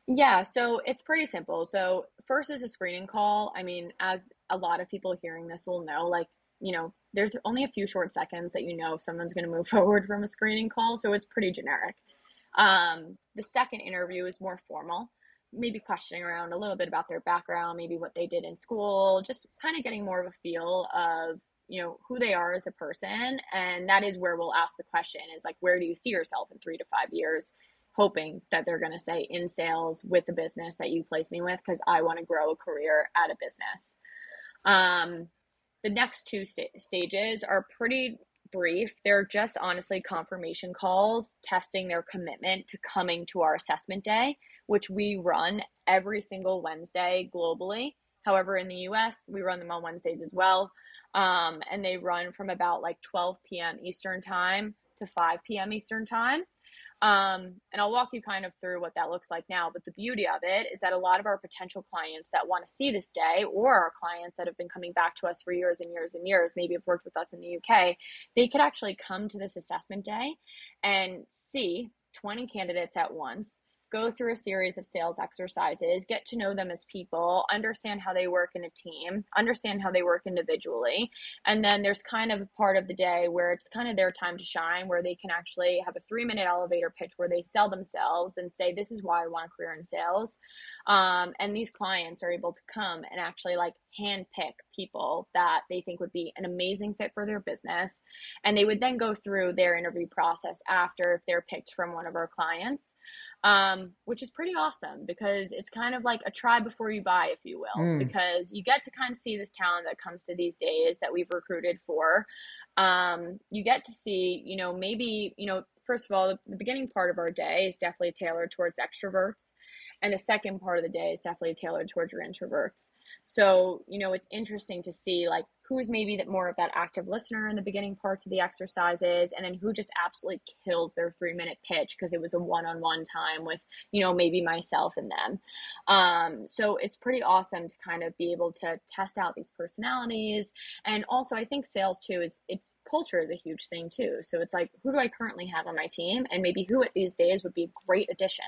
Yeah, so it's pretty simple. So first is a screening call. I mean, as a lot of people hearing this will know, like you know, there's only a few short seconds that you know if someone's going to move forward from a screening call, so it's pretty generic. Um, the second interview is more formal, maybe questioning around a little bit about their background, maybe what they did in school, just kind of getting more of a feel of you know who they are as a person and that is where we'll ask the question is like where do you see yourself in three to five years hoping that they're going to say in sales with the business that you place me with because I want to grow a career at a business. Um, the next two st- stages are pretty brief. They're just honestly confirmation calls testing their commitment to coming to our assessment day, which we run every single Wednesday globally. However, in the US, we run them on Wednesdays as well. Um, and they run from about like 12 p.m. Eastern Time to 5 p.m. Eastern Time. Um, and I'll walk you kind of through what that looks like now. But the beauty of it is that a lot of our potential clients that want to see this day, or our clients that have been coming back to us for years and years and years, maybe have worked with us in the UK, they could actually come to this assessment day and see 20 candidates at once go through a series of sales exercises, get to know them as people, understand how they work in a team, understand how they work individually. And then there's kind of a part of the day where it's kind of their time to shine, where they can actually have a three minute elevator pitch where they sell themselves and say, This is why I want a career in sales. Um, and these clients are able to come and actually like handpick people that they think would be an amazing fit for their business. And they would then go through their interview process after if they're picked from one of our clients um, which is pretty awesome because it's kind of like a try before you buy, if you will, mm. because you get to kind of see this talent that comes to these days that we've recruited for. Um, you get to see, you know, maybe, you know, first of all, the, the beginning part of our day is definitely tailored towards extroverts. And the second part of the day is definitely tailored towards your introverts. So, you know, it's interesting to see like who's maybe that more of that active listener in the beginning parts of the exercises and then who just absolutely kills their three minute pitch because it was a one-on-one time with you know maybe myself and them. Um, so it's pretty awesome to kind of be able to test out these personalities. And also i think sales too is it's culture is a huge thing too. So it's like who do i currently have on my team? And maybe who at these days would be a great addition.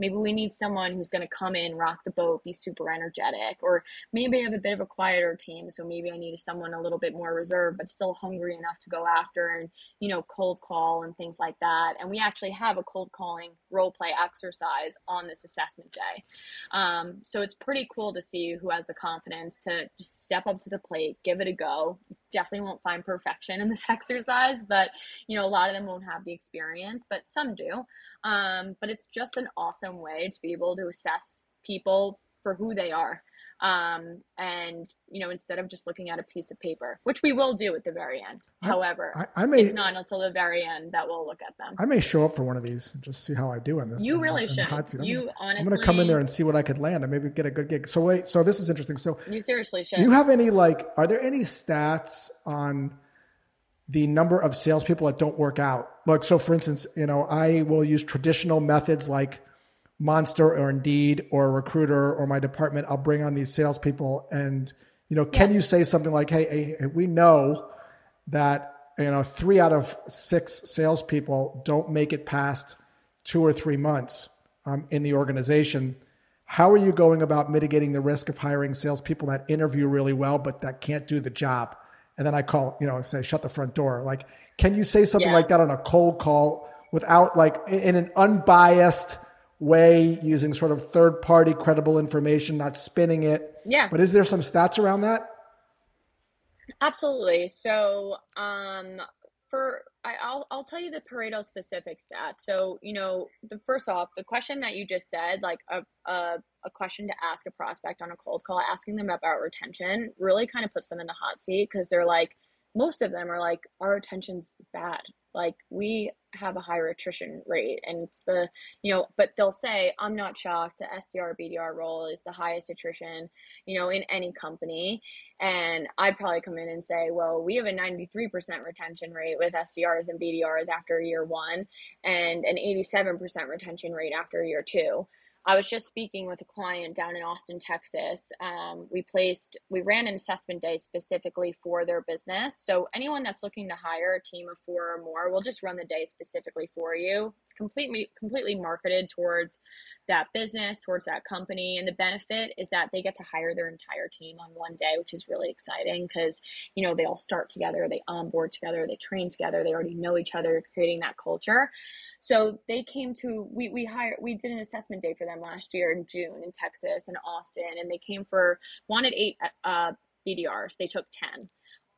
Maybe we need someone who's going to come in rock the boat be super energetic or maybe i have a bit of a quieter team so maybe i need someone someone a little bit more reserved but still hungry enough to go after and you know cold call and things like that. And we actually have a cold calling role play exercise on this assessment day. Um, so it's pretty cool to see who has the confidence to just step up to the plate give it a go. Definitely won't find perfection in this exercise but you know a lot of them won't have the experience but some do. Um, but it's just an awesome way to be able to assess people for who they are um, and you know instead of just looking at a piece of paper which we will do at the very end. I, however I, I, may it's not until the very end that we'll look at them. I may show up for one of these and just see how i do in this you really should. you gonna, honestly i'm gonna come in there and see what i could land and maybe get a good gig. So wait so this is interesting. So you seriously should do you have any like are there any stats on the number of salespeople that don't work out? Like so for instance you know i will use traditional methods like Monster or Indeed or a recruiter or my department, I'll bring on these salespeople and you know, can yeah. you say something like, hey, hey, we know that you know three out of six salespeople don't make it past two or three months um, in the organization. How are you going about mitigating the risk of hiring salespeople that interview really well but that can't do the job? And then I call, you know, say, shut the front door. Like, can you say something yeah. like that on a cold call without like in an unbiased way using sort of third party credible information, not spinning it. Yeah. But is there some stats around that? Absolutely. So, um, for I, will I'll tell you the Pareto specific stats. So, you know, the first off, the question that you just said, like a, a, a question to ask a prospect on a cold call, asking them about retention, really kind of puts them in the hot seat because they're like, most of them are like, our retention's bad like we have a higher attrition rate and it's the you know but they'll say i'm not shocked the sdr bdr role is the highest attrition you know in any company. And i'd probably come in and say well we have a 93% retention rate with sdrs and bdrs after year one and an 87% retention rate after year two I was just speaking with a client down in Austin, Texas. Um, we placed, we ran an assessment day specifically for their business. So anyone that's looking to hire a team of four or more, we'll just run the day specifically for you. It's completely completely marketed towards that business, towards that company. And the benefit is that they get to hire their entire team on one day, which is really exciting because, you know, they all start together, they onboard together, they train together, they already know each other, creating that culture. So they came to, we, we hired, we did an assessment day for them last year in June in Texas and Austin, and they came for, wanted eight uh, BDRs. They took 10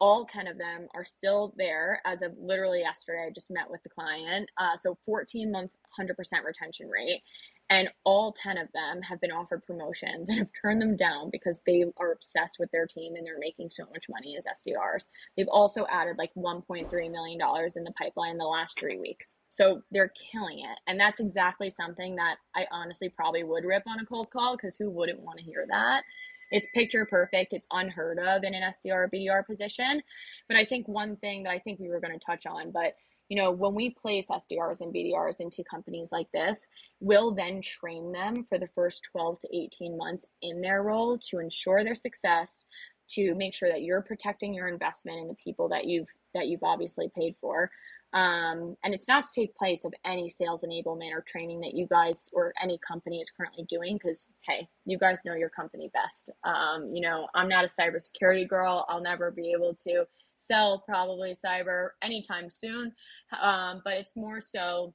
all 10 of them are still there as of literally yesterday. I just met with the client. Uh, so 14 month, 100% retention rate and all 10 of them have been offered promotions and have turned them down because they are obsessed with their team and they're making so much money as SDRs. They've also added like $1.3 million in the pipeline in the last three weeks. So they're killing it. And that's exactly something that I honestly probably would rip on a cold call because who wouldn't want to hear that? It's picture perfect. It's unheard of in an SDR BDR position. But I think one thing that I think we were going to touch on, but you know, when we place SDRs and BDRs into companies like this, we'll then train them for the first 12 to 18 months in their role to ensure their success, to make sure that you're protecting your investment in the people that you've that you've obviously paid for. Um, and it's not to take place of any sales enablement or training that you guys or any company is currently doing because hey you guys know your company best um, you know i'm not a cybersecurity girl i'll never be able to sell probably cyber anytime soon. Um, but it's more so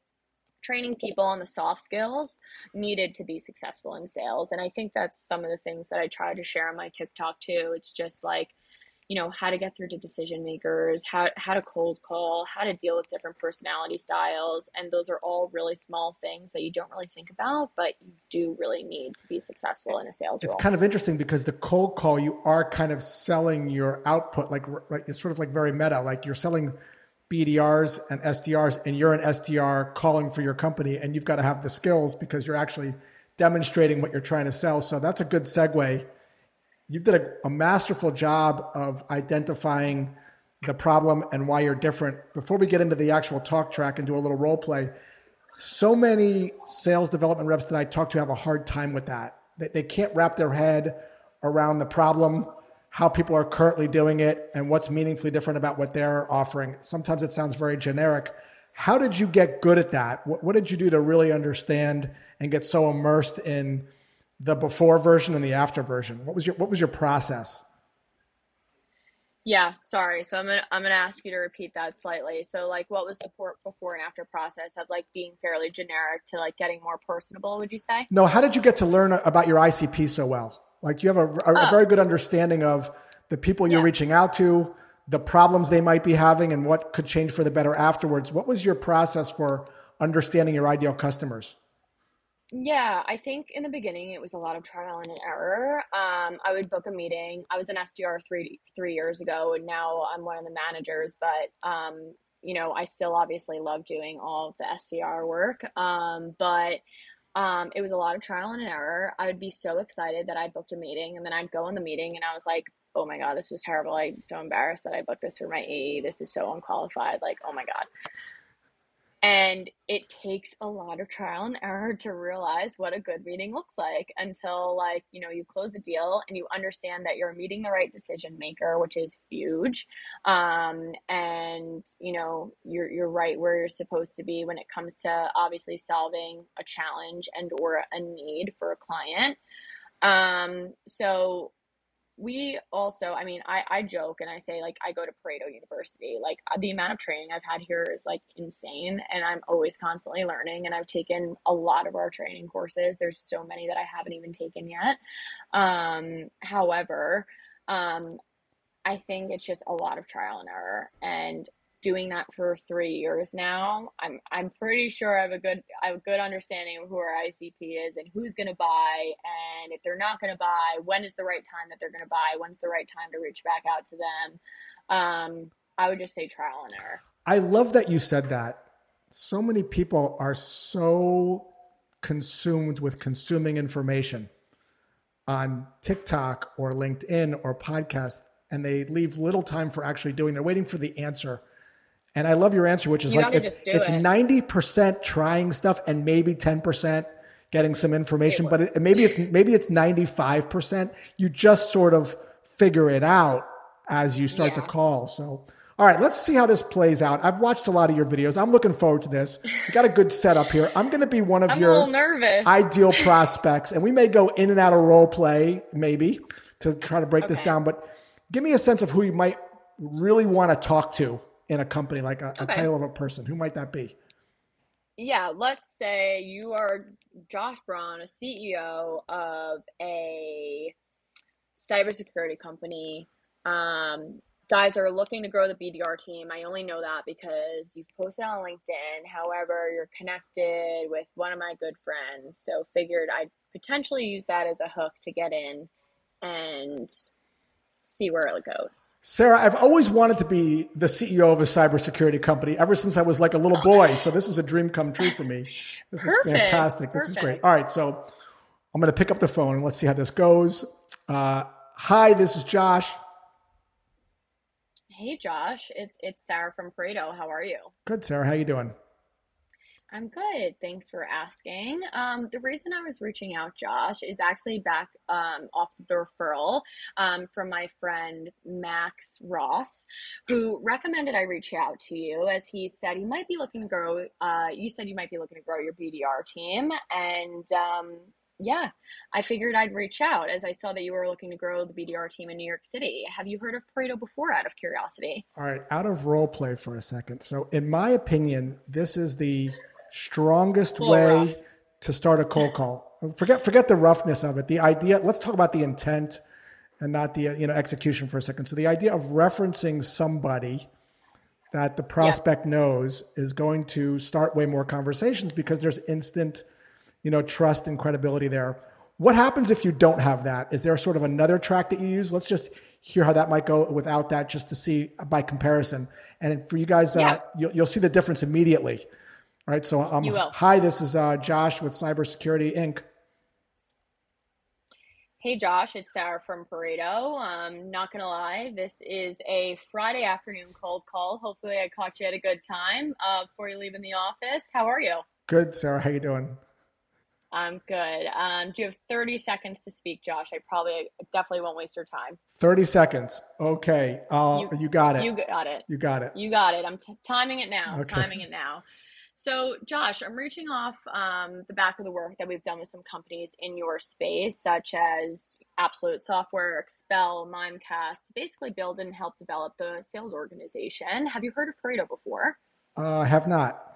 training people on the soft skills needed to be successful in sales. And I think that's some of the things that I try to share on my TikTok too. It's just like, you know how to get through to decision makers how, how to cold call how to deal with different personality styles and those are all really small things that you don't really think about but you do really need to be successful in a sales it's role. kind of interesting because the cold call you are kind of selling your output like, like it's sort of like very meta like you're selling BDRs and SDRs and you're an SDR calling for your company and you've got to have the skills because you're actually demonstrating what you're trying to sell so that's a good segue you've done a, a masterful job of identifying the problem and why you're different. Before we get into the actual talk track and do a little role play, so many sales development reps that I talk to have a hard time with that. They, they can't wrap their head around the problem, how people are currently doing it, and what's meaningfully different about what they're offering. Sometimes it sounds very generic. How did you get good at that? What, what did you do to really understand and get so immersed in the before version and the after version. What was your what was your process? Yeah, sorry. So I'm gonna I'm gonna ask you to repeat that slightly. So like, what was the before and after process of like being fairly generic to like getting more personable? Would you say? No. How did you get to learn about your ICP so well? Like, you have a, a, oh. a very good understanding of the people you're yeah. reaching out to, the problems they might be having, and what could change for the better afterwards. What was your process for understanding your ideal customers? Yeah, I think in the beginning it was a lot of trial and error. Um, I would book a meeting. I was an SDR three three years ago, and now I'm one of the managers. But um, you know, I still obviously love doing all of the SDR work. Um, but um, it was a lot of trial and error. I would be so excited that I booked a meeting, and then I'd go in the meeting, and I was like, "Oh my god, this was terrible! I'm so embarrassed that I booked this for my AE. This is so unqualified. Like, oh my god." And it takes a lot of trial and error to realize what a good meeting looks like until like, you know, you close a deal and you understand that you're meeting the right decision maker, which is huge. Um, and you know, you're you're right where you're supposed to be when it comes to obviously solving a challenge and or a need for a client. Um, so we also i mean i i joke and i say like i go to pareto university. Like uh, the amount of training i've had here is like insane and i'm always constantly learning and i've taken a lot of our training courses. There's so many that i haven't even taken yet. Um however um i think it's just a lot of trial and error and doing that for three years now, I'm I'm pretty sure I have a good I have a good understanding of who our ICP is and who's going to buy, and if they're not going to buy, when is the right time that they're going to buy? When's the right time to reach back out to them? Um, I would just say trial and error. I love that you said that. So many people are so consumed with consuming information on TikTok or LinkedIn or podcast, and they leave little time for actually doing. They're waiting for the answer and I love your answer, which is you like it's it's ninety percent trying stuff and maybe ten percent getting some information, but it, maybe it's maybe it's ninety five percent. You just sort of figure it out as you start yeah. to call. So All right, let's see how this plays out. I've watched a lot of your videos. I'm looking forward to this. You got a good setup here. I'm going to be one of I'm your ideal prospects, and we may go in and out of role play, maybe, to try to break okay. this down. But give me a sense of who you might really want to talk to in a company, like a, okay. a title of a person. Who might that be? Yeah, let's say you are Josh Braun, a CEO of a cybersecurity company. Um, guys are looking to grow the BDR team. I only know that because you've posted on LinkedIn. However, you're connected with one of my good friends. So figured I'd potentially use that as a hook to get in and see where it goes. Sarah, I've always wanted to be the CEO of a cybersecurity company ever since I was like a little boy. So this is a dream come true for me. This Perfect. is fantastic. Perfect. This is great. All right. So I'm going to pick up the phone and let's see how this goes. Uh, hi, this is Josh. Hey, Josh. It's it's Sarah from Pareto. How are you? Good, Sarah. How you doing? I'm good. Thanks for asking. Um, the reason I was reaching out, Josh, is actually back um, off the referral um, from my friend Max Ross, who recommended I reach out to you as he said he might be looking to grow. Uh, you said you might be looking to grow your BDR team, and um, yeah, I figured I'd reach out as I saw that you were looking to grow the BDR team in New York City. Have you heard of Pareto before out of curiosity? All right, out of role play for a second. So, in my opinion, this is the strongest way rough. to start a cold call. Forget forget the roughness of it. The idea, let's talk about the intent and not the you know execution for a second. So the idea of referencing somebody that the prospect yeah. knows is going to start way more conversations because there's instant you know, trust and credibility there. What happens if you don't have that? Is there sort of another track that you use? Let's just hear how that might go without that, just to see by comparison. And for you guys, uh, yeah. uh, you'll, you'll, see the difference immediately. All right. So, um, hi, this is uh, Josh with Cybersecurity Inc. Hey Josh, it's Sarah from Pareto. Um, not gonna lie, this is a Friday afternoon cold call. Hopefully, I caught you at a good time uh, before you leave in the office. How are you? Good, Sarah. How you doing? I'm good. Um, do you have 30 seconds to speak, Josh? I probably definitely won't waste your time. 30 seconds. Okay. Uh, you, you got it. You got it. You got it. You got it. I'm t- timing it now. Okay. Timing it now. So, Josh, I'm reaching off um, the back of the work that we've done with some companies in your space, such as Absolute Software, Expel, Mimecast, to basically build and help develop the sales organization. Have you heard of Pareto before? Uh, I have not.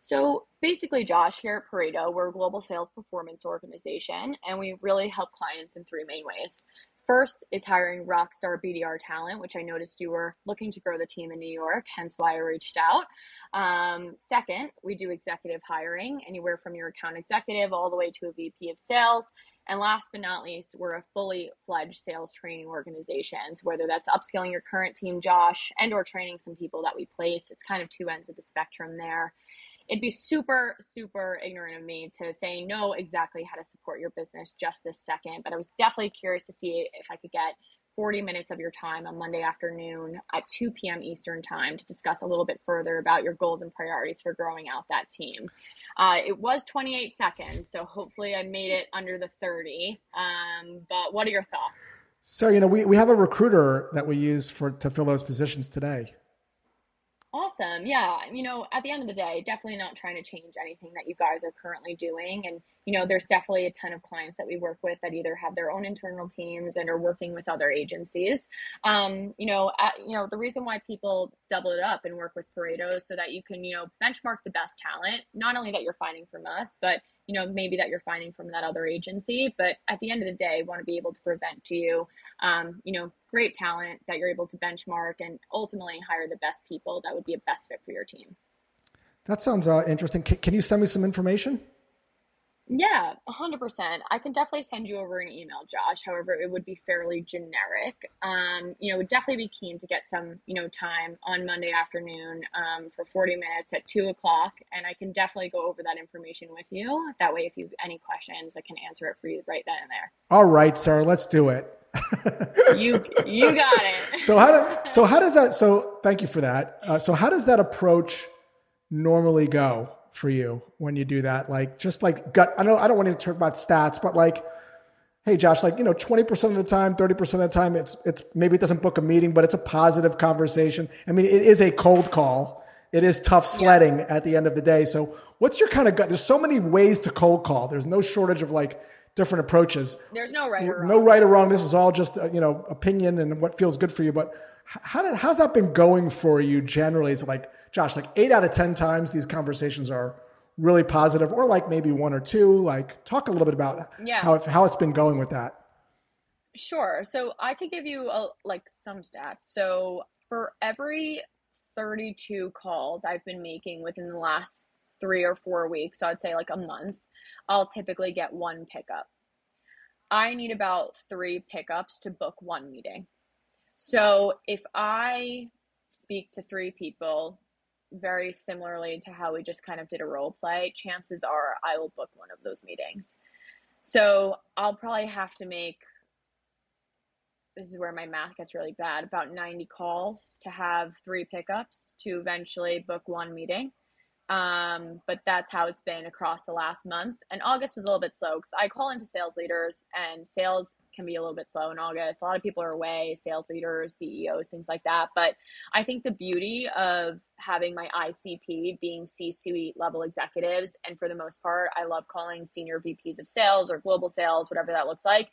So basically, Josh, here at Pareto, we're a global sales performance organization, and we really help clients in three main ways. First is hiring rockstar BDR talent, which I noticed you were looking to grow the team in New York, hence why I reached out. Um, second, we do executive hiring, anywhere from your account executive all the way to a VP of sales. And last but not least, we're a fully fledged sales training organizations, whether that's upskilling your current team, Josh, and or training some people that we place. It's kind of two ends of the spectrum there it'd be super, super ignorant of me to say know exactly how to support your business just this second. But I was definitely curious to see if I could get 40 minutes of your time on Monday afternoon at 2 p.m. Eastern Time to discuss a little bit further about your goals and priorities for growing out that team. Uh, it was 28 seconds, so hopefully I made it under the 30. Um, but what are your thoughts? So, you know, we, we have a recruiter that we use for to fill those positions today. Awesome. Yeah. You know, at the end of the day, definitely not trying to change anything that you guys are currently doing. And, you know, there's definitely a ton of clients that we work with that either have their own internal teams and are working with other agencies. Um, you know, at, you know, the reason why people double it up and work with Pareto so that you can, you know, benchmark the best talent, not only that you're finding from us, but you know maybe that you're finding from that other agency but at the end of the day want to be able to present to you um, you know great talent that you're able to benchmark and ultimately hire the best people that would be a best fit for your team. That sounds uh, interesting. Can, can you send me some information yeah, 100%. I can definitely send you over an email, Josh. However, it would be fairly generic. Um, you know, would definitely be keen to get some, you know, time on Monday afternoon um, for 40 minutes at 2 o'clock. And I can definitely go over that information with you. That way, if you have any questions, I can answer it for you right then and there. All right, sir. Let's do it. you you got it. so how do, so how does that so thank you for that. Uh, so how does that approach normally go? For you when you do that? Like just like gut. I know I don't want to talk about stats, but like, hey Josh, like, you know, 20% of the time, 30% of the time, it's, it's maybe it doesn't book a meeting, but it's a positive conversation. I mean, it is a cold call. It is tough sledding yeah. at the end of the day. So what's your kind of gut? There's so many ways to cold call. There's no shortage of like different approaches. There's no right or wrong. No right or wrong. This is all just, uh, you know, opinion and what feels good for you. But how did, how's that been going for you generally? Is it like, Josh, like eight out of 10 times these conversations are really positive or like maybe one or two. Like talk a little bit about yeah. how, it, how it's been going with that. Sure. So i could give you a, like some stats. So for every 32 calls i've been making within the last three or four weeks so i'd say like a month i'll typically get one pickup. I need about three pickups to book one meeting. So if i speak to three people very similarly to how we just kind of did a role play, chances are I will book one of those meetings. So I'll probably have to make this is where my math gets really bad about 90 calls to have three pickups to eventually book one meeting. Um, but that's how it's been across the last month. And August was a little bit slow because I call into sales leaders, and sales can be a little bit slow in August. A lot of people are away, sales leaders, CEOs, things like that. But I think the beauty of having my ICP being C suite level executives, and for the most part, I love calling senior VPs of sales or global sales, whatever that looks like.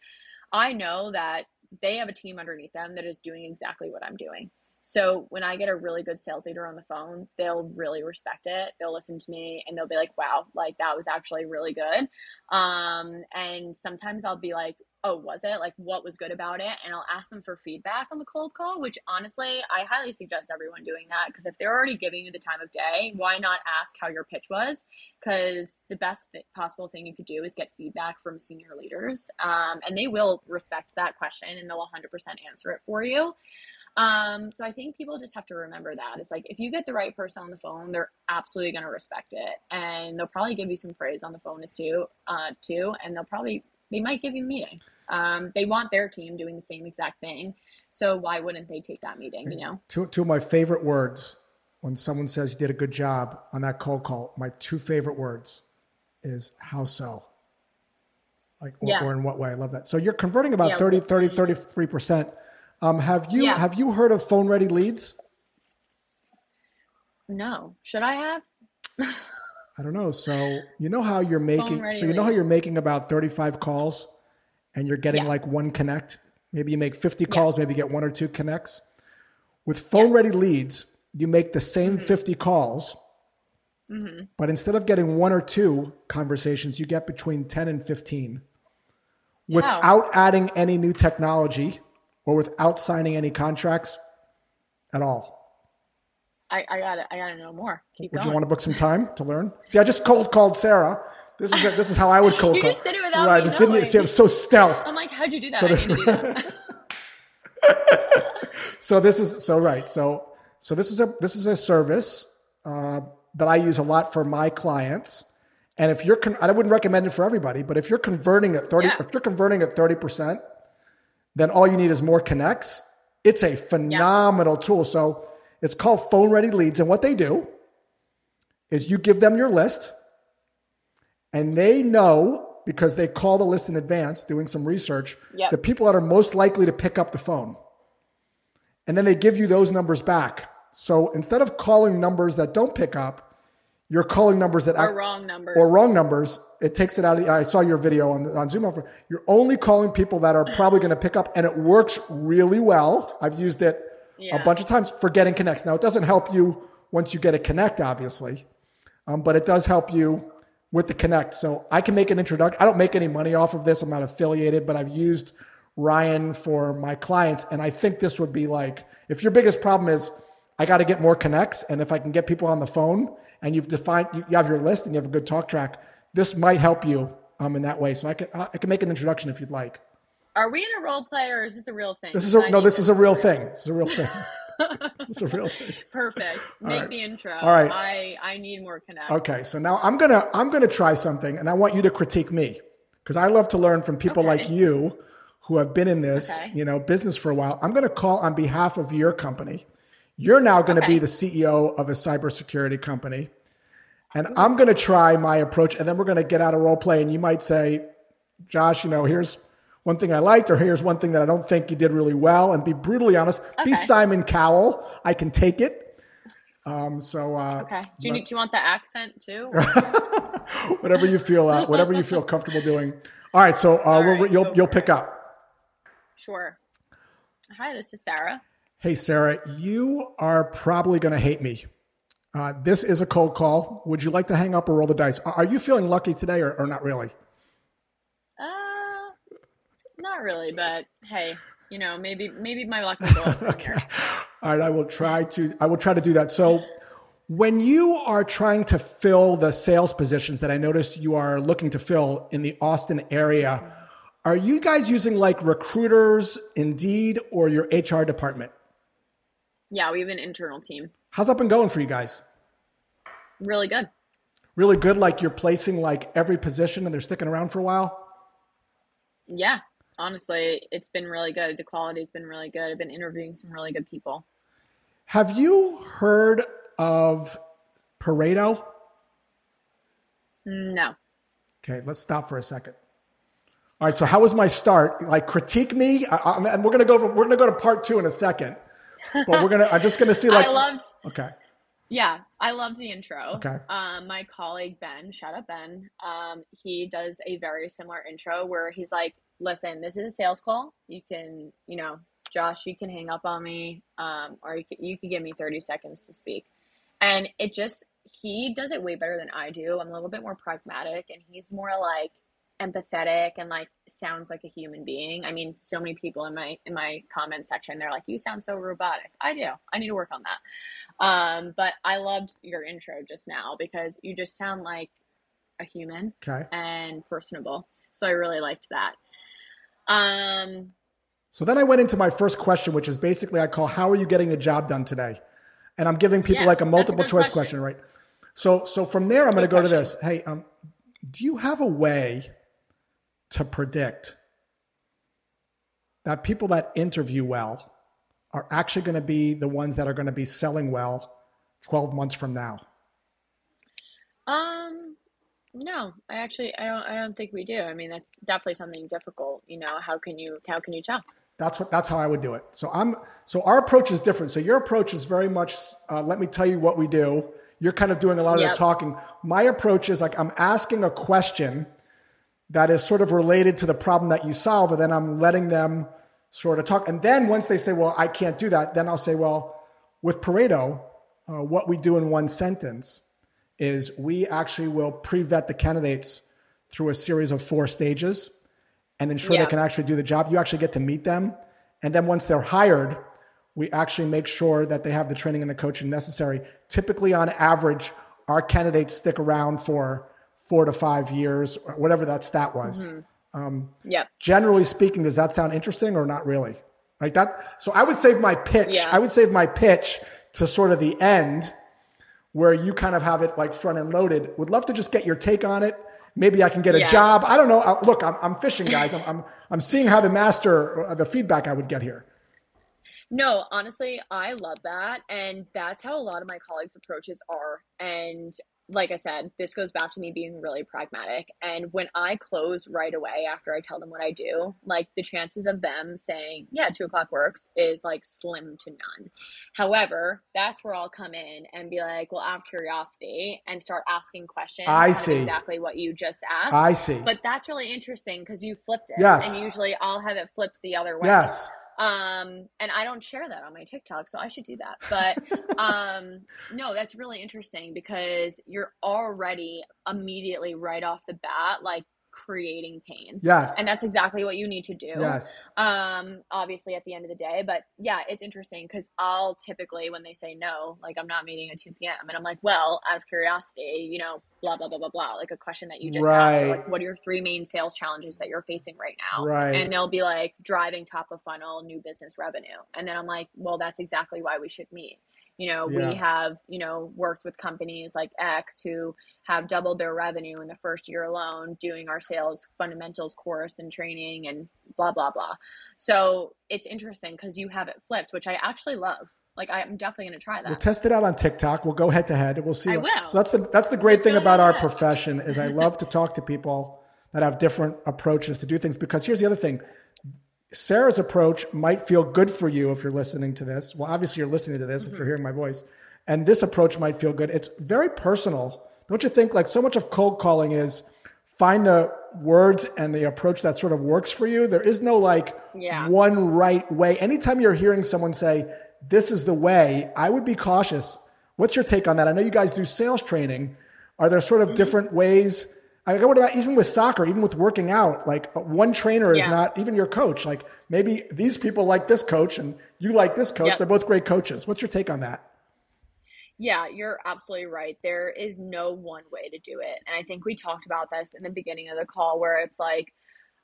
I know that they have a team underneath them that is doing exactly what I'm doing. So when I get a really good sales leader on the phone, they'll really respect it. They'll listen to me and they'll be like, wow, like that was actually really good. Um, and sometimes I'll be like, oh, was it? Like, what was good about it? And I'll ask them for feedback on the cold call, which honestly, I highly suggest everyone doing that because if they're already giving you the time of day, why not ask how your pitch was? Because the best possible thing you could do is get feedback from senior leaders, um, and they will respect that question and they'll 100% answer it for you. Um, so I think people just have to remember that. It's like if you get the right person on the phone, they're absolutely going to respect it, and they'll probably give you some praise on the phone too, uh, too, and they'll probably they might give you a meeting. Um, they want their team doing the same exact thing, so why wouldn't they take that meeting? You know, two two of my favorite words when someone says you did a good job on that cold call. My two favorite words is how so. Like, or, yeah. or in what way? I love that. So you're converting about yeah. 30, 30, 33 percent um, have you yeah. have you heard of phone ready leads? No. Should I have? I don't know. So you know how you're making so you know leads. how you're making about 35 calls and you're getting yes. like one connect? Maybe you make 50 calls, yes. maybe get one or two connects. With phone yes. ready leads, you make the same mm-hmm. 50 calls. Mm-hmm. But instead of getting one or two conversations, you get between 10 and 15 without adding any new technology or without signing any contracts at all? I, I gotta I gotta know more. Keep Would going. you want to book some time to learn? See, I just cold called Sarah. This is a, this is how I would cold you call. You just did it without right, me just knowing. didn't see. I'm so stealth. I'm like, how'd you do that? So, I need to do that. so this is so right. So so this is a this is a service uh, that I use a lot for my clients. And if you're, con- I wouldn't recommend it for everybody, but if you're converting at thirty, yeah. if you're converting at thirty percent, then all you need is more connects. It's a phenomenal yeah. tool. So it's called Phone Ready Leads. And what they do is you give them your list, and they know because they call the list in advance, doing some research, yep. the people that are most likely to pick up the phone. And then they give you those numbers back. So instead of calling numbers that don't pick up, you're calling numbers that or act, wrong numbers or wrong numbers. It takes it out. Of, I saw your video on on Zoom. You're only calling people that are probably going to pick up, and it works really well. I've used it yeah. a bunch of times for getting connects. Now it doesn't help you once you get a connect, obviously, um, but it does help you with the connect. So I can make an introduction. I don't make any money off of this. I'm not affiliated, but I've used Ryan for my clients, and I think this would be like if your biggest problem is I got to get more connects, and if I can get people on the phone and you've defined, you, have your list and you have a good talk track, this might help you um, in that way. So I can, I can make an introduction if you'd like. Are we in a role play or is this a real thing? This is a, no, this is a real thing. This is a real thing. this is a real thing. Perfect. Make right. the intro. All right. I, I need more connect. Okay. So now I'm going to, I'm going to try something and I want you to critique me because I love to learn from people okay. like you who have been in this, okay. you know, business for a while. I'm going to call on behalf of your company you're now going to okay. be the CEO of a cybersecurity company. And I'm going to try my approach, and then we're going to get out of role play. And you might say, Josh, you know, here's one thing I liked, or here's one thing that I don't think you did really well, and be brutally honest. Okay. Be Simon Cowell. I can take it. Um, so uh, okay. Do you, but, do you want the accent too? whatever you feel, uh, whatever you feel comfortable doing. All right. So uh, right, you'll you'll pick it. up. Sure. Hi, this is Sarah. Hey, Sarah. You are probably going to hate me. Uh, this is a cold call. Would you like to hang up or roll the dice? Are you feeling lucky today, or, or not really? Not really, but hey, you know, maybe maybe my luck will go okay. All right, I will try to I will try to do that. So when you are trying to fill the sales positions that I notice you are looking to fill in the Austin area, are you guys using like recruiters, Indeed, or your HR department? Yeah, we have an internal team. How's that been going for you guys? Really good. Really good. Like you're placing like every position and they're sticking around for a while? Yeah, honestly, it's been really good. The quality's been really good. I've been interviewing some really good people. Have you heard of Pareto? No. Okay, let's stop for a second. All right, so how was my start? Like critique me, I, and we're gonna go. For, we're gonna go to part two in a second. But we're gonna. I'm just gonna see like. I loved. Okay. Yeah, I love the intro. Okay. Um, my colleague Ben, shout out Ben. Um, he does a very similar intro where he's like, listen, this is a sales call. You can, you know, Josh, you can hang up on me, um, or you can, you can give me 30 seconds to speak. And it just, he does it way better than I do. I'm a little bit more pragmatic, and he's more like empathetic and like sounds like a human being. I mean, so many people in my in my comment section, they're like, "You sound so robotic." I do. I need to work on that. Um, but I loved your intro just now because you just sound like a human okay. and personable. So I really liked that. Um, so then I went into my first question, which is basically I call "How are you getting the job done today?" And I'm giving people yeah, like a multiple a choice question. question. right? So so from there I'm going to go question. to this. Hey, um, do you have a way to predict that people that interview well are actually going to be the ones that are going to be selling well 12 months from now? Um no, I actually I don't I don't think we do. I mean, that's definitely something difficult. You know, how can you how can you tell? That's what that's how I would do it. So I'm so our approach is different. So your approach is very much uh, let me tell you what we do. You're kind of doing a lot of yep. the talking. My approach is like I'm asking a question that is sort of related to the problem that you solve, and then I'm letting them sort of talk. And then once they say, "Well, I can't do that," then I'll say, "Well, with Pareto, uh, what we do in one sentence." Is we actually will pre-vet the candidates through a series of four stages and ensure yeah. they can actually do the job. You actually get to meet them. And then once they're hired, we actually make sure that they have the training and the coaching necessary. Typically, on average, our candidates stick around for four to five years, or whatever that stat was. Mm-hmm. Um, yeah. Generally speaking, does that sound interesting or not really? Like that. So I would save my pitch. Yeah. I would save my pitch to sort of the end where you kind of have it like front end loaded. Would love to just get your take on it. Maybe I can get a yeah. job. I don't know. Uh, look, I'm, I'm fishing, guys. I'm, I'm, I'm seeing how to master uh, the feedback I would get here. No, honestly, I love that. And that's how a lot of my colleagues' approaches are. And like I said, this goes back to me being really pragmatic. And when I close right away after I tell them what I do, like the chances of them saying, yeah, two o'clock works is like slim to none. However, that's where I'll come in and be like, well, out of curiosity and start asking questions. I see. Exactly what you just asked. I see. But that's really interesting because you flipped it. Yes. And usually I'll have it flipped the other way. Yes um and i don't share that on my tiktok so i should do that. But um no that's really interesting because you're already immediately right off the bat like creating pain. Yes. And that's exactly what you need to do. Yes. Um, obviously at the end of the day, but yeah, it's interesting because I'll typically, when they say no, like I'm not meeting at 2 p.m. and I'm like, well, out of curiosity, you know, blah, blah, blah, blah, blah, like a question that you just right. asked. So like, what are your three main sales challenges that you're facing right now? Right. And they'll be like driving top of funnel new business revenue. And then I'm like, well, that's exactly why we should meet. You know, yeah. we have, you know, worked with companies like X who have doubled their revenue in the first year alone doing our sales fundamentals course and training and blah, blah, blah. So it's interesting because you have it flipped, which I actually love. Like I'm definitely going to try that. We'll test it out on TikTok. We'll go head to head. We'll see. I will. So that's the that's the great Let's thing about our profession is I love to talk to people that have different approaches to do things. Because here's the other thing Sarah's approach might feel good for you if you're listening to this. Well, obviously, you're listening to this mm-hmm. if you're hearing my voice. And this approach might feel good. It's very personal. Don't you think? Like, so much of cold calling is find the words and the approach that sort of works for you. There is no like yeah. one right way. Anytime you're hearing someone say, this is the way, I would be cautious. What's your take on that? I know you guys do sales training. Are there sort of mm-hmm. different ways? I what about even with soccer, even with working out? Like uh, one trainer is yeah. not even your coach. Like maybe these people like this coach and you like this coach. Yep. They're both great coaches. What's your take on that? Yeah, you're absolutely right. There is no one way to do it. And I think we talked about this in the beginning of the call where it's like,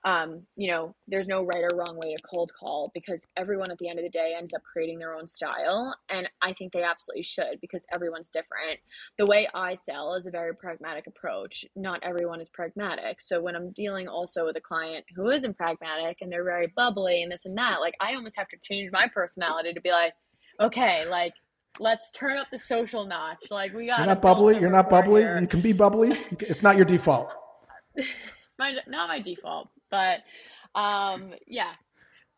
um, you know, there's no right or wrong way to cold call because everyone at the end of the day ends up creating their own style. And I think they absolutely should because everyone's different. The way I sell is a very pragmatic approach. Not everyone is pragmatic. So when I'm dealing also with a client who isn't pragmatic and they're very bubbly and this and that, like I almost have to change my personality to be like, okay, like let's turn up the social notch. Like we got. You're not bubbly. You're not bubbly. Here. You can be bubbly. It's not your default. it's my not my default, but um, yeah,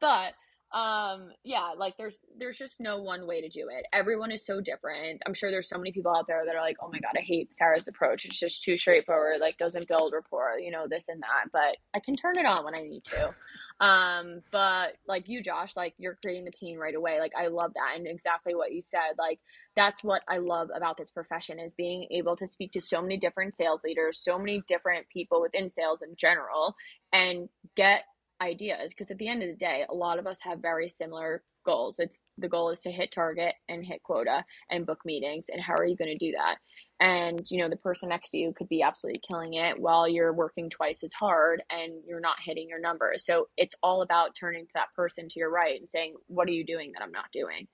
but um yeah like there's there's just no one way to do it. Everyone is so different. I'm sure there's so many people out there that are like oh my god i hate sarah's approach. It's just too straightforward like doesn't build rapport you know this and that. But i can turn it on when i need to um but like you josh like you're creating the pain right away. Like i love that and exactly what you said. Like that's what i love about this profession is being able to speak to so many different sales leaders so many different people within sales in general and get ideas. Because at the end of the day a lot of us have very similar goals. It's the goal is to hit target and hit quota and book meetings and how are you going to do that and you know the person next to you could be absolutely killing it while you're working twice as hard and you're not hitting your numbers so it's all about turning to that person to your right and saying what are you doing that i'm not doing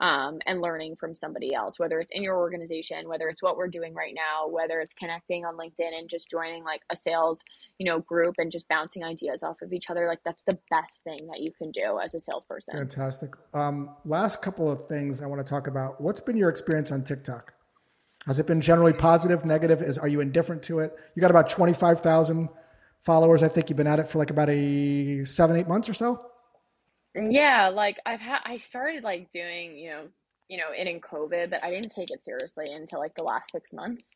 um, and learning from somebody else, whether it's in your organization, whether it's what we're doing right now, whether it's connecting on LinkedIn and just joining like a sales, you know, group and just bouncing ideas off of each other. Like that's the best thing that you can do as a salesperson. Fantastic. Um, last couple of things I want to talk about. What's been your experience on TikTok? Has it been generally positive, negative? Is are you indifferent to it? You got about twenty five thousand followers. I think you've been at it for like about a seven, eight months or so. Yeah, like I've had I started like doing, you know, you know, it in COVID, but I didn't take it seriously until like the last six months.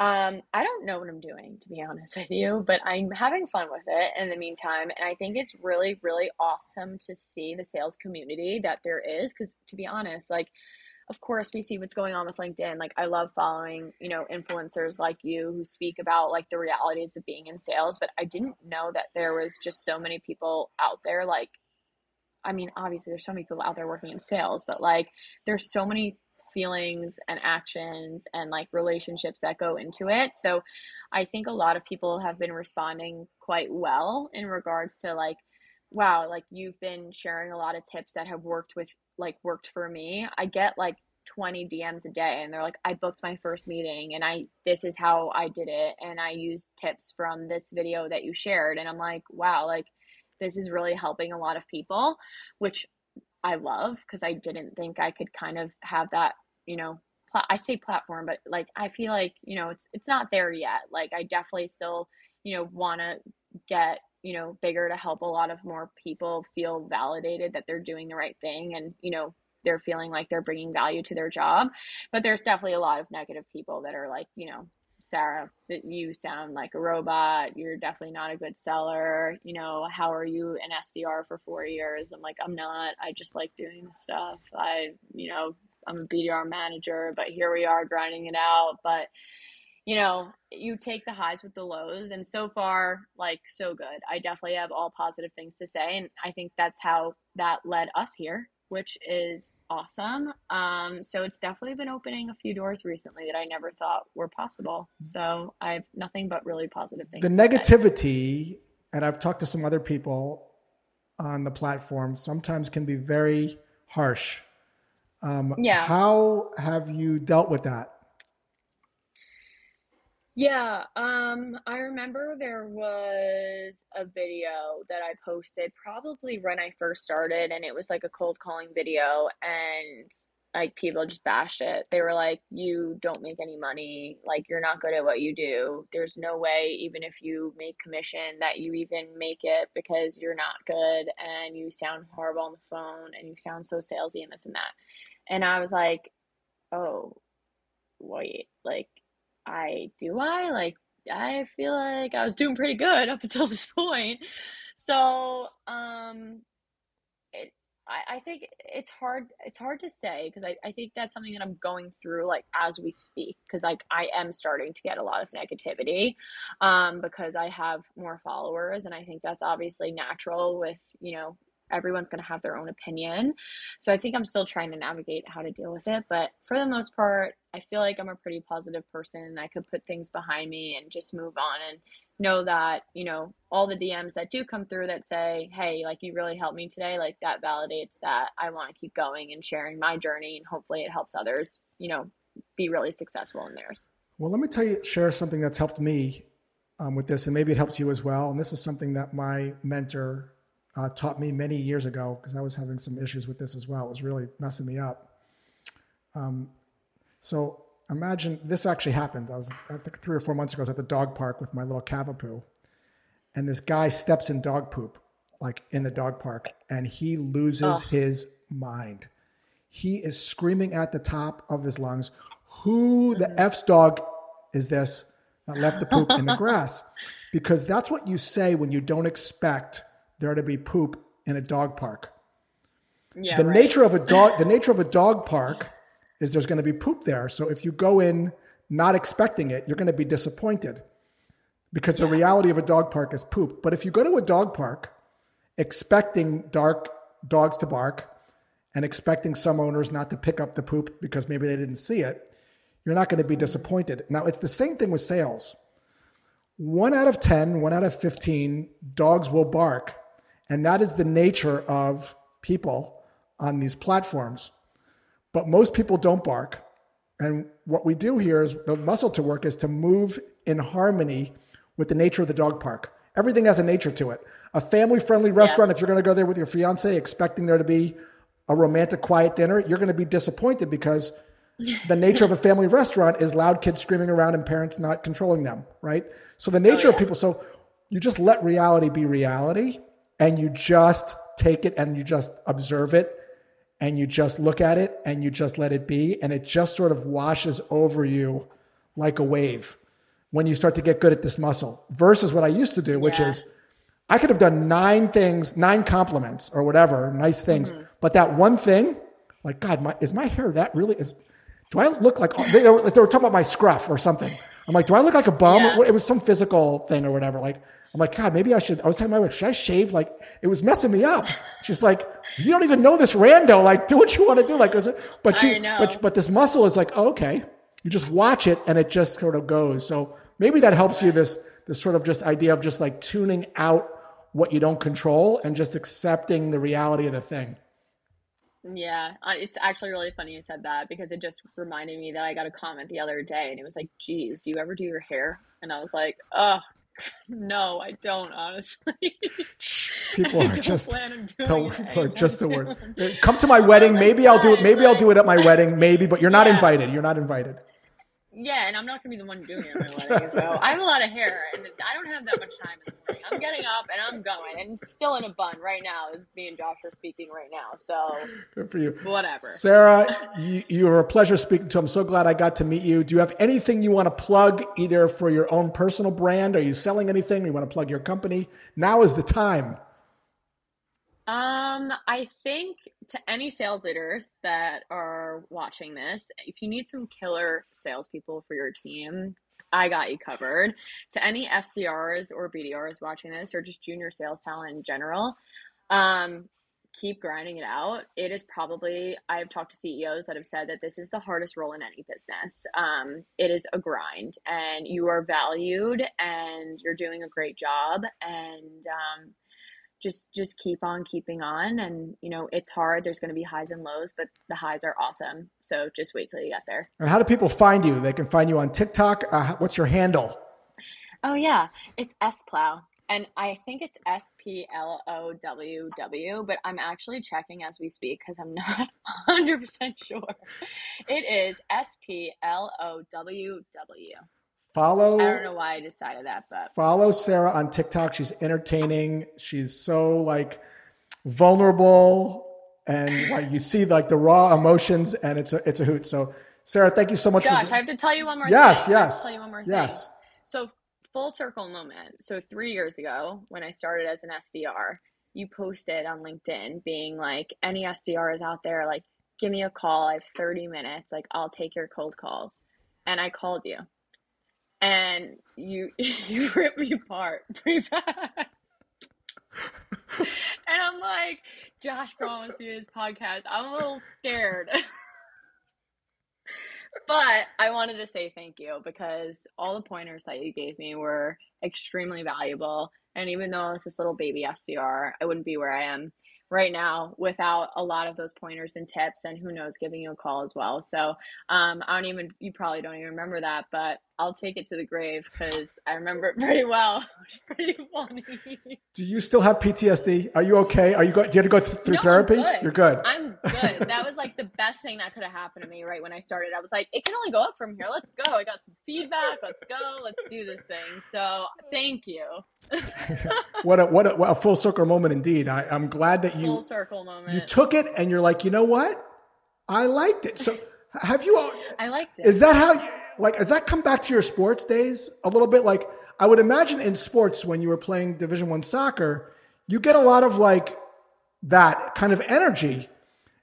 Um, I don't know what I'm doing, to be honest with you, but I'm having fun with it in the meantime. And I think it's really, really awesome to see the sales community that there is. Cause to be honest, like, of course, we see what's going on with LinkedIn. Like, I love following, you know, influencers like you who speak about like the realities of being in sales, but I didn't know that there was just so many people out there like I mean, obviously there's so many people out there working in sales, but like there's so many feelings and actions and like relationships that go into it. So I think a lot of people have been responding quite well in regards to like, wow, like you've been sharing a lot of tips that have worked with like worked for me. I get like 20 DMs a day and they're like I booked my first meeting and I this is how I did it and I used tips from this video that you shared and I'm like wow like this is really helping a lot of people, which I love because I didn't think I could kind of have that, you know, pl- I say platform, but like I feel like, you know, it's it's not there yet. Like I definitely still, you know, want to get, you know, bigger to help a lot of more people feel validated that they're doing the right thing and, you know, they're feeling like they're bringing value to their job. But there's definitely a lot of negative people that are like, you know, Sarah, that you sound like a robot. You're definitely not a good seller. You know, how are you an SDR for four years? I'm like, I'm not. I just like doing stuff. I, you know, I'm a BDR manager, but here we are grinding it out. But, you know, you take the highs with the lows. And so far, like, so good. I definitely have all positive things to say. And I think that's how that led us here which is awesome. Um, so it's definitely been opening a few doors recently that I never thought were possible. So I have nothing but really positive things. The negativity, say. and I've talked to some other people on the platform, sometimes can be very harsh. Um, yeah. How have you dealt with that? Yeah, um, I remember there was a video that I posted probably when I first started, and it was like a cold calling video. And like people just bashed it. They were like, "You don't make any money. Like you're not good at what you do. There's no way, even if you make commission, that you even make it because you're not good and you sound horrible on the phone and you sound so salesy and this and that." And I was like, "Oh, wait, like I do I like I feel like I was doing pretty good up until this point." So, um I, I think it's hard it's hard to say because I, I think that's something that I'm going through like as we speak because like I am starting to get a lot of negativity um, because I have more followers and I think that's obviously natural with you know everyone's going to have their own opinion so I think I'm still trying to navigate how to deal with it but for the most part I feel like I'm a pretty positive person I could put things behind me and just move on and know that you know all the dms that do come through that say hey like you really helped me today like that validates that i want to keep going and sharing my journey and hopefully it helps others you know be really successful in theirs. Well let me tell you share something that's helped me um, with this and maybe it helps you as well. And this is something that my mentor uh, taught me many years ago because i was having some issues with this as well. It was really messing me up. Um, so imagine this actually happened. I was, I think three or four months ago, I was at the dog park with my little Cavapoo, and this guy steps in dog poop, like in the dog park, and he loses oh. his mind. He is screaming at the top of his lungs, Who the mm-hmm. F's dog is this that left the poop in the grass? Because that's what you say when you don't expect there to be poop in a dog park. Yeah, the right. nature of a dog, the nature of a dog park is there's going to be poop there. So if you go in not expecting it, you're going to be disappointed because the reality of a dog park is poop. But if you go to a dog park expecting dark dogs to bark and expecting some owners not to pick up the poop because maybe they didn't see it, you're not going to be disappointed. Now, it's the same thing with sales. One out of 10, one out of 15 dogs will bark. And that is the nature of people on these platforms. But most people don't bark. And what we do here is the muscle to work is to move in harmony with the nature of the dog park. Everything has a nature to it. A family friendly restaurant, yeah. if you're going to go there with your fiance expecting there to be a romantic, quiet dinner, you're going to be disappointed because the nature of a family restaurant is loud kids screaming around and parents not controlling them, right? So the nature oh, yeah. of people, so you just let reality be reality and you just take it and you just observe it and you just look at it and you just let it be and it just sort of washes over you like a wave when you start to get good at this muscle versus what I used to do, which yeah. is I could have done nine things, nine compliments or whatever, nice things, mm-hmm. but that one thing, like God, my, is my hair that really is? Do I look like they were, they were talking about my scruff or something? I'm like, do I look like a bum? Yeah. It was some physical thing or whatever. Like, I'm like, God, maybe I should. I was telling my wife, should I shave? Like, it was messing me up. She's like, you don't even know this rando. Like, do what you want to do. Like, but you, but but this muscle is like, oh, okay. You just watch it, and it just sort of goes. So maybe that helps you. This this sort of just idea of just like tuning out what you don't control and just accepting the reality of the thing. Yeah, uh, it's actually really funny you said that because it just reminded me that I got a comment the other day and it was like, geez, do you ever do your hair? And I was like, oh, no, I don't honestly. People are just tell, people are just the word. Come to my wedding. Maybe I'll do it. Maybe I'll do it at my wedding. Maybe, but you're not yeah. invited. You're not invited. Yeah, and I'm not gonna be the one doing it at my wedding. So I have a lot of hair, and I don't have that much time in the morning. I'm getting up and I'm going, and still in a bun right now as me and Josh are speaking right now. So good for you. Whatever, Sarah. you, you were a pleasure speaking to. I'm so glad I got to meet you. Do you have anything you want to plug, either for your own personal brand? Are you selling anything? Or You want to plug your company? Now is the time. Um, I think to any sales leaders that are watching this, if you need some killer salespeople for your team, I got you covered. To any SDRs or BDRs watching this, or just junior sales talent in general, um, keep grinding it out. It is probably, I've talked to CEOs that have said that this is the hardest role in any business. Um, it is a grind, and you are valued, and you're doing a great job. And um, just just keep on keeping on. And you know it's hard. There's going to be highs and lows but the highs are awesome. So just wait till you get there. And how do people find you? They can find you on tiktok. Uh, what's your handle? Oh yeah. It's s plow. And I think it's S P L O W W, but I'm actually checking as we speak because I'm not 100% sure. It is S P L O W W. Follow. I don't know why I decided that, but follow Sarah on TikTok. She's entertaining. She's so like vulnerable, and like you see like the raw emotions, and it's a it's a hoot. So Sarah, thank you so much. Josh, for... I have to tell you one more. Yes, thing. yes. tell you one more yes. Thing. So full circle moment. So three years ago, when I started as an SDR, you posted on LinkedIn being like, any SDRs out there, like, give me a call. I have 30 minutes. Like, I'll take your cold calls. And I called you. And you you ripped me apart pretty bad. and I'm like, Josh promised me this podcast. I'm a little scared. but I wanted to say thank you because all the pointers that you gave me were extremely valuable. And even though I was this little baby SDR, I wouldn't be where I am right now without a lot of those pointers and tips and who knows giving you a call as well so um, i don't even you probably don't even remember that but i'll take it to the grave because i remember it pretty well it's pretty funny do you still have ptsd are you okay are you go, do you have to go through no, therapy good. you're good i'm good that was like the best thing that could have happened to me right when i started i was like it can only go up from here let's go i got some feedback let's go let's do this thing so thank you what a what a, what a full circle moment indeed I, i'm glad that you full circle moment. You took it and you're like, you know what? I liked it. So have you? I liked it. Is that how? You, like, does that come back to your sports days a little bit? Like, I would imagine in sports when you were playing Division One soccer, you get a lot of like that kind of energy.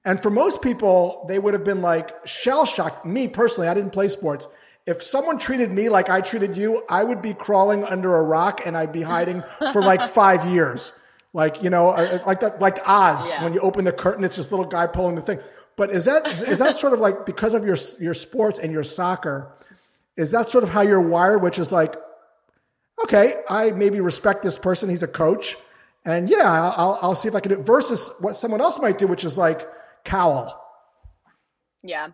And for most people, they would have been like shell shocked. Me personally, I didn't play sports. If someone treated me like I treated you, I would be crawling under a rock and I'd be hiding for like five years like you know, uh, uh, like that, like Oz. Yeah. When you open the curtain, it's this little guy pulling the thing. But is that is that sort of like because of your your sports and your soccer? Is that sort of how you're wired? Which is like, okay, I maybe respect this person. He's a coach, and yeah, I'll I'll see if I can do it. Versus what someone else might do, which is like cowl. Yeah.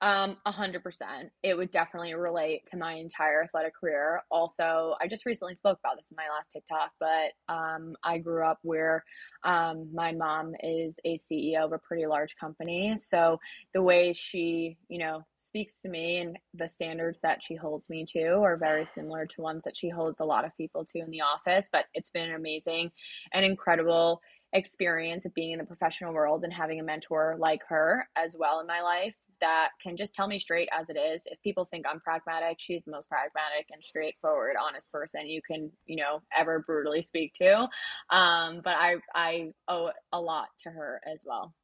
Um, a hundred percent. It would definitely relate to my entire athletic career. Also, I just recently spoke about this in my last TikTok, but um, I grew up where um, my mom is a CEO of a pretty large company. So the way she, you know, speaks to me and the standards that she holds me to are very similar to ones that she holds a lot of people to in the office. But it's been an amazing and incredible experience of being in the professional world and having a mentor like her as well in my life that can just tell me straight as it is. If people think I'm pragmatic, she's the most pragmatic and straightforward, honest person you can, you know, ever brutally speak to. Um, but I I owe a lot to her as well.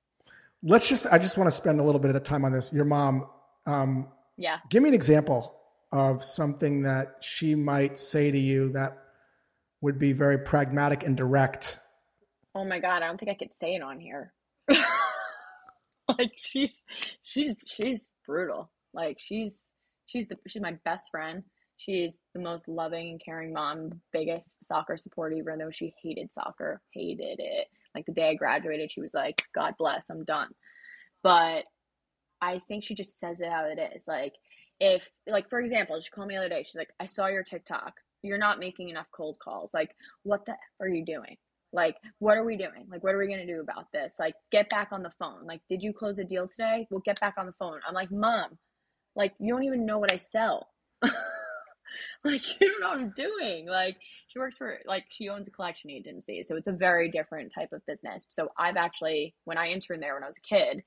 Let's just I just want to spend a little bit of time on this. Your mom, um, yeah. Give me an example of something that she might say to you that would be very pragmatic and direct. Oh my god, I don't think I could say it on here. like she's she's she's brutal. Like she's she's the she's my best friend. She's the most loving and caring mom, biggest soccer supporter, even though she hated soccer, hated it. Like the day I graduated, she was like, God bless, I'm done. But I think she just says it how it is. Like, if, like, for example, she called me the other day. She's like, I saw your TikTok. You're not making enough cold calls. Like, what the are you doing? Like, what are we doing? Like, what are we going to do about this? Like, get back on the phone. Like, did you close a deal today? We'll get back on the phone. I'm like, Mom, like, you don't even know what I sell. like, you don't know what I'm doing. Like, she works for, like, she owns a collection agency. So it's a very different type of business. So I've actually, when I interned there when I was a kid,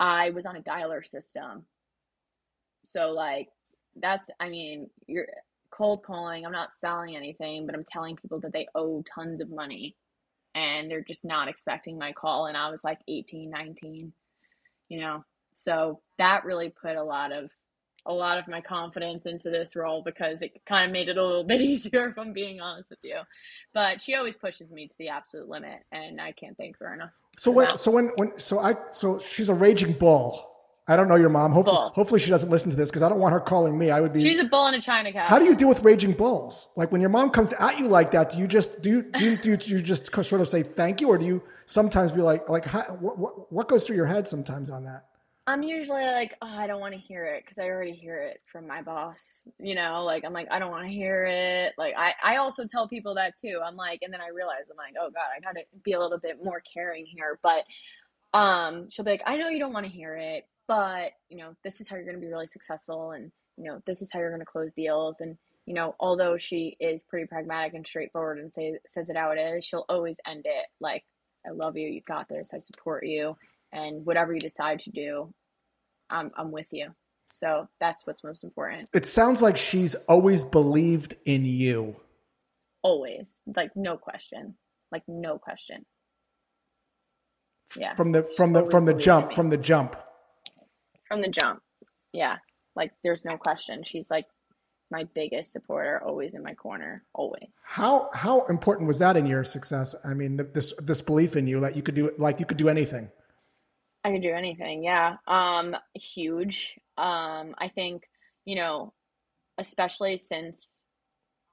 I was on a dialer system. So, like, that's, I mean, you're, cold calling. I'm not selling anything, but I'm telling people that they owe tons of money and they're just not expecting my call and i was like 18 19 you know? So that really put a lot of a lot of my confidence into this role because it kind of made it a little bit easier if i'm being honest with you. But she always pushes me to the absolute limit and i can't thank her enough so when so when when so i so she's a raging bull I don't know your mom. Hopefully, bull. hopefully she doesn't listen to this because I don't want her calling me. I would be. She's a bull in a china cat. How do you deal with raging bulls? Like when your mom comes at you like that, do you just do you, do you, do you, do you just sort of say thank you, or do you sometimes be like like how, what, what goes through your head sometimes on that? I'm usually like, oh, I don't want to hear it because I already hear it from my boss. You know, like I'm like, I don't want to hear it. Like I, I also tell people that too. I'm like, and then I realize I'm like, oh God, I gotta be a little bit more caring here. But um, she'll be like, I know you don't want to hear it, but you know, this is how you're gonna be really successful, and you know, this is how you're gonna close deals. And you know, although she is pretty pragmatic and straightforward and say says it how it is, she'll always end it like, I love you, you got this, I support you and whatever you decide to do, I'm I'm with you. So that's what's most important. It sounds like she's always believed in you. Always. Like no question. Like no question. Yeah. From the from the from the jump, from the jump. From the jump. Yeah. Like there's no question. She's like my biggest supporter, always in my corner, always. How how important was that in your success? I mean, this this belief in you that you could do like you could do anything. I could do anything. Yeah. Um, huge. Um, I think, you know, especially since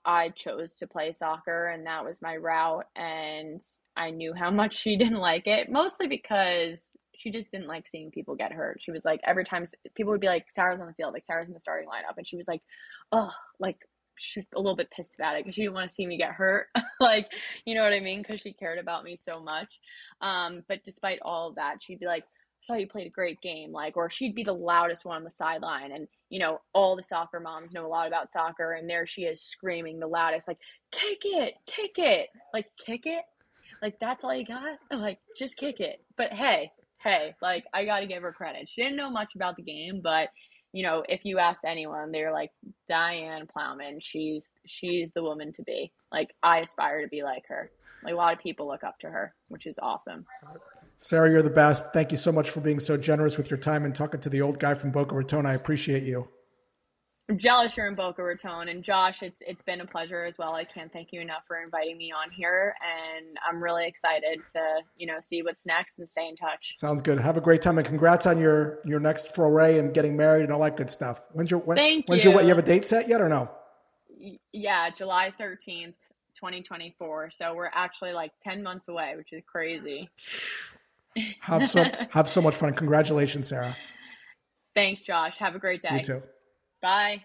I chose to play soccer and that was my route and I knew how much she didn't like it, mostly because she just didn't like seeing people get hurt. She was like every time people would be like Sarah's on the field, like Sarah's in the starting lineup and she was like, "Oh, like she's a little bit pissed about it because she didn't want to see me get hurt. like, you know what I mean? Because she cared about me so much. Um, but despite all of that, she'd be like, thought you played a great game like or she'd be the loudest one on the sideline and you know all the soccer moms know a lot about soccer and there she is screaming the loudest like kick it kick it like kick it? Like that's all you got? Like just kick it. But hey hey like i gotta give her credit. She didn't know much about the game but you know if you asked anyone they're like diane plowman she's she's the woman to be. Like i aspire to be like her. Like a lot of people look up to her which is awesome Sarah, you're the best. Thank you so much for being so generous with your time and talking to the old guy from Boca Raton. I appreciate you. I'm jealous you're in Boca Raton, and Josh, it's it's been a pleasure as well. I can't thank you enough for inviting me on here, and I'm really excited to you know see what's next and stay in touch. Sounds good. Have a great time, and congrats on your your next foray and getting married and all that good stuff. When's your when, thank when's you. your what? You have a date set yet or no? Yeah, July 13th, 2024. So we're actually like 10 months away, which is crazy. Have so have so much fun. Congratulations, Sarah. Thanks, Josh. Have a great day. You too. Bye.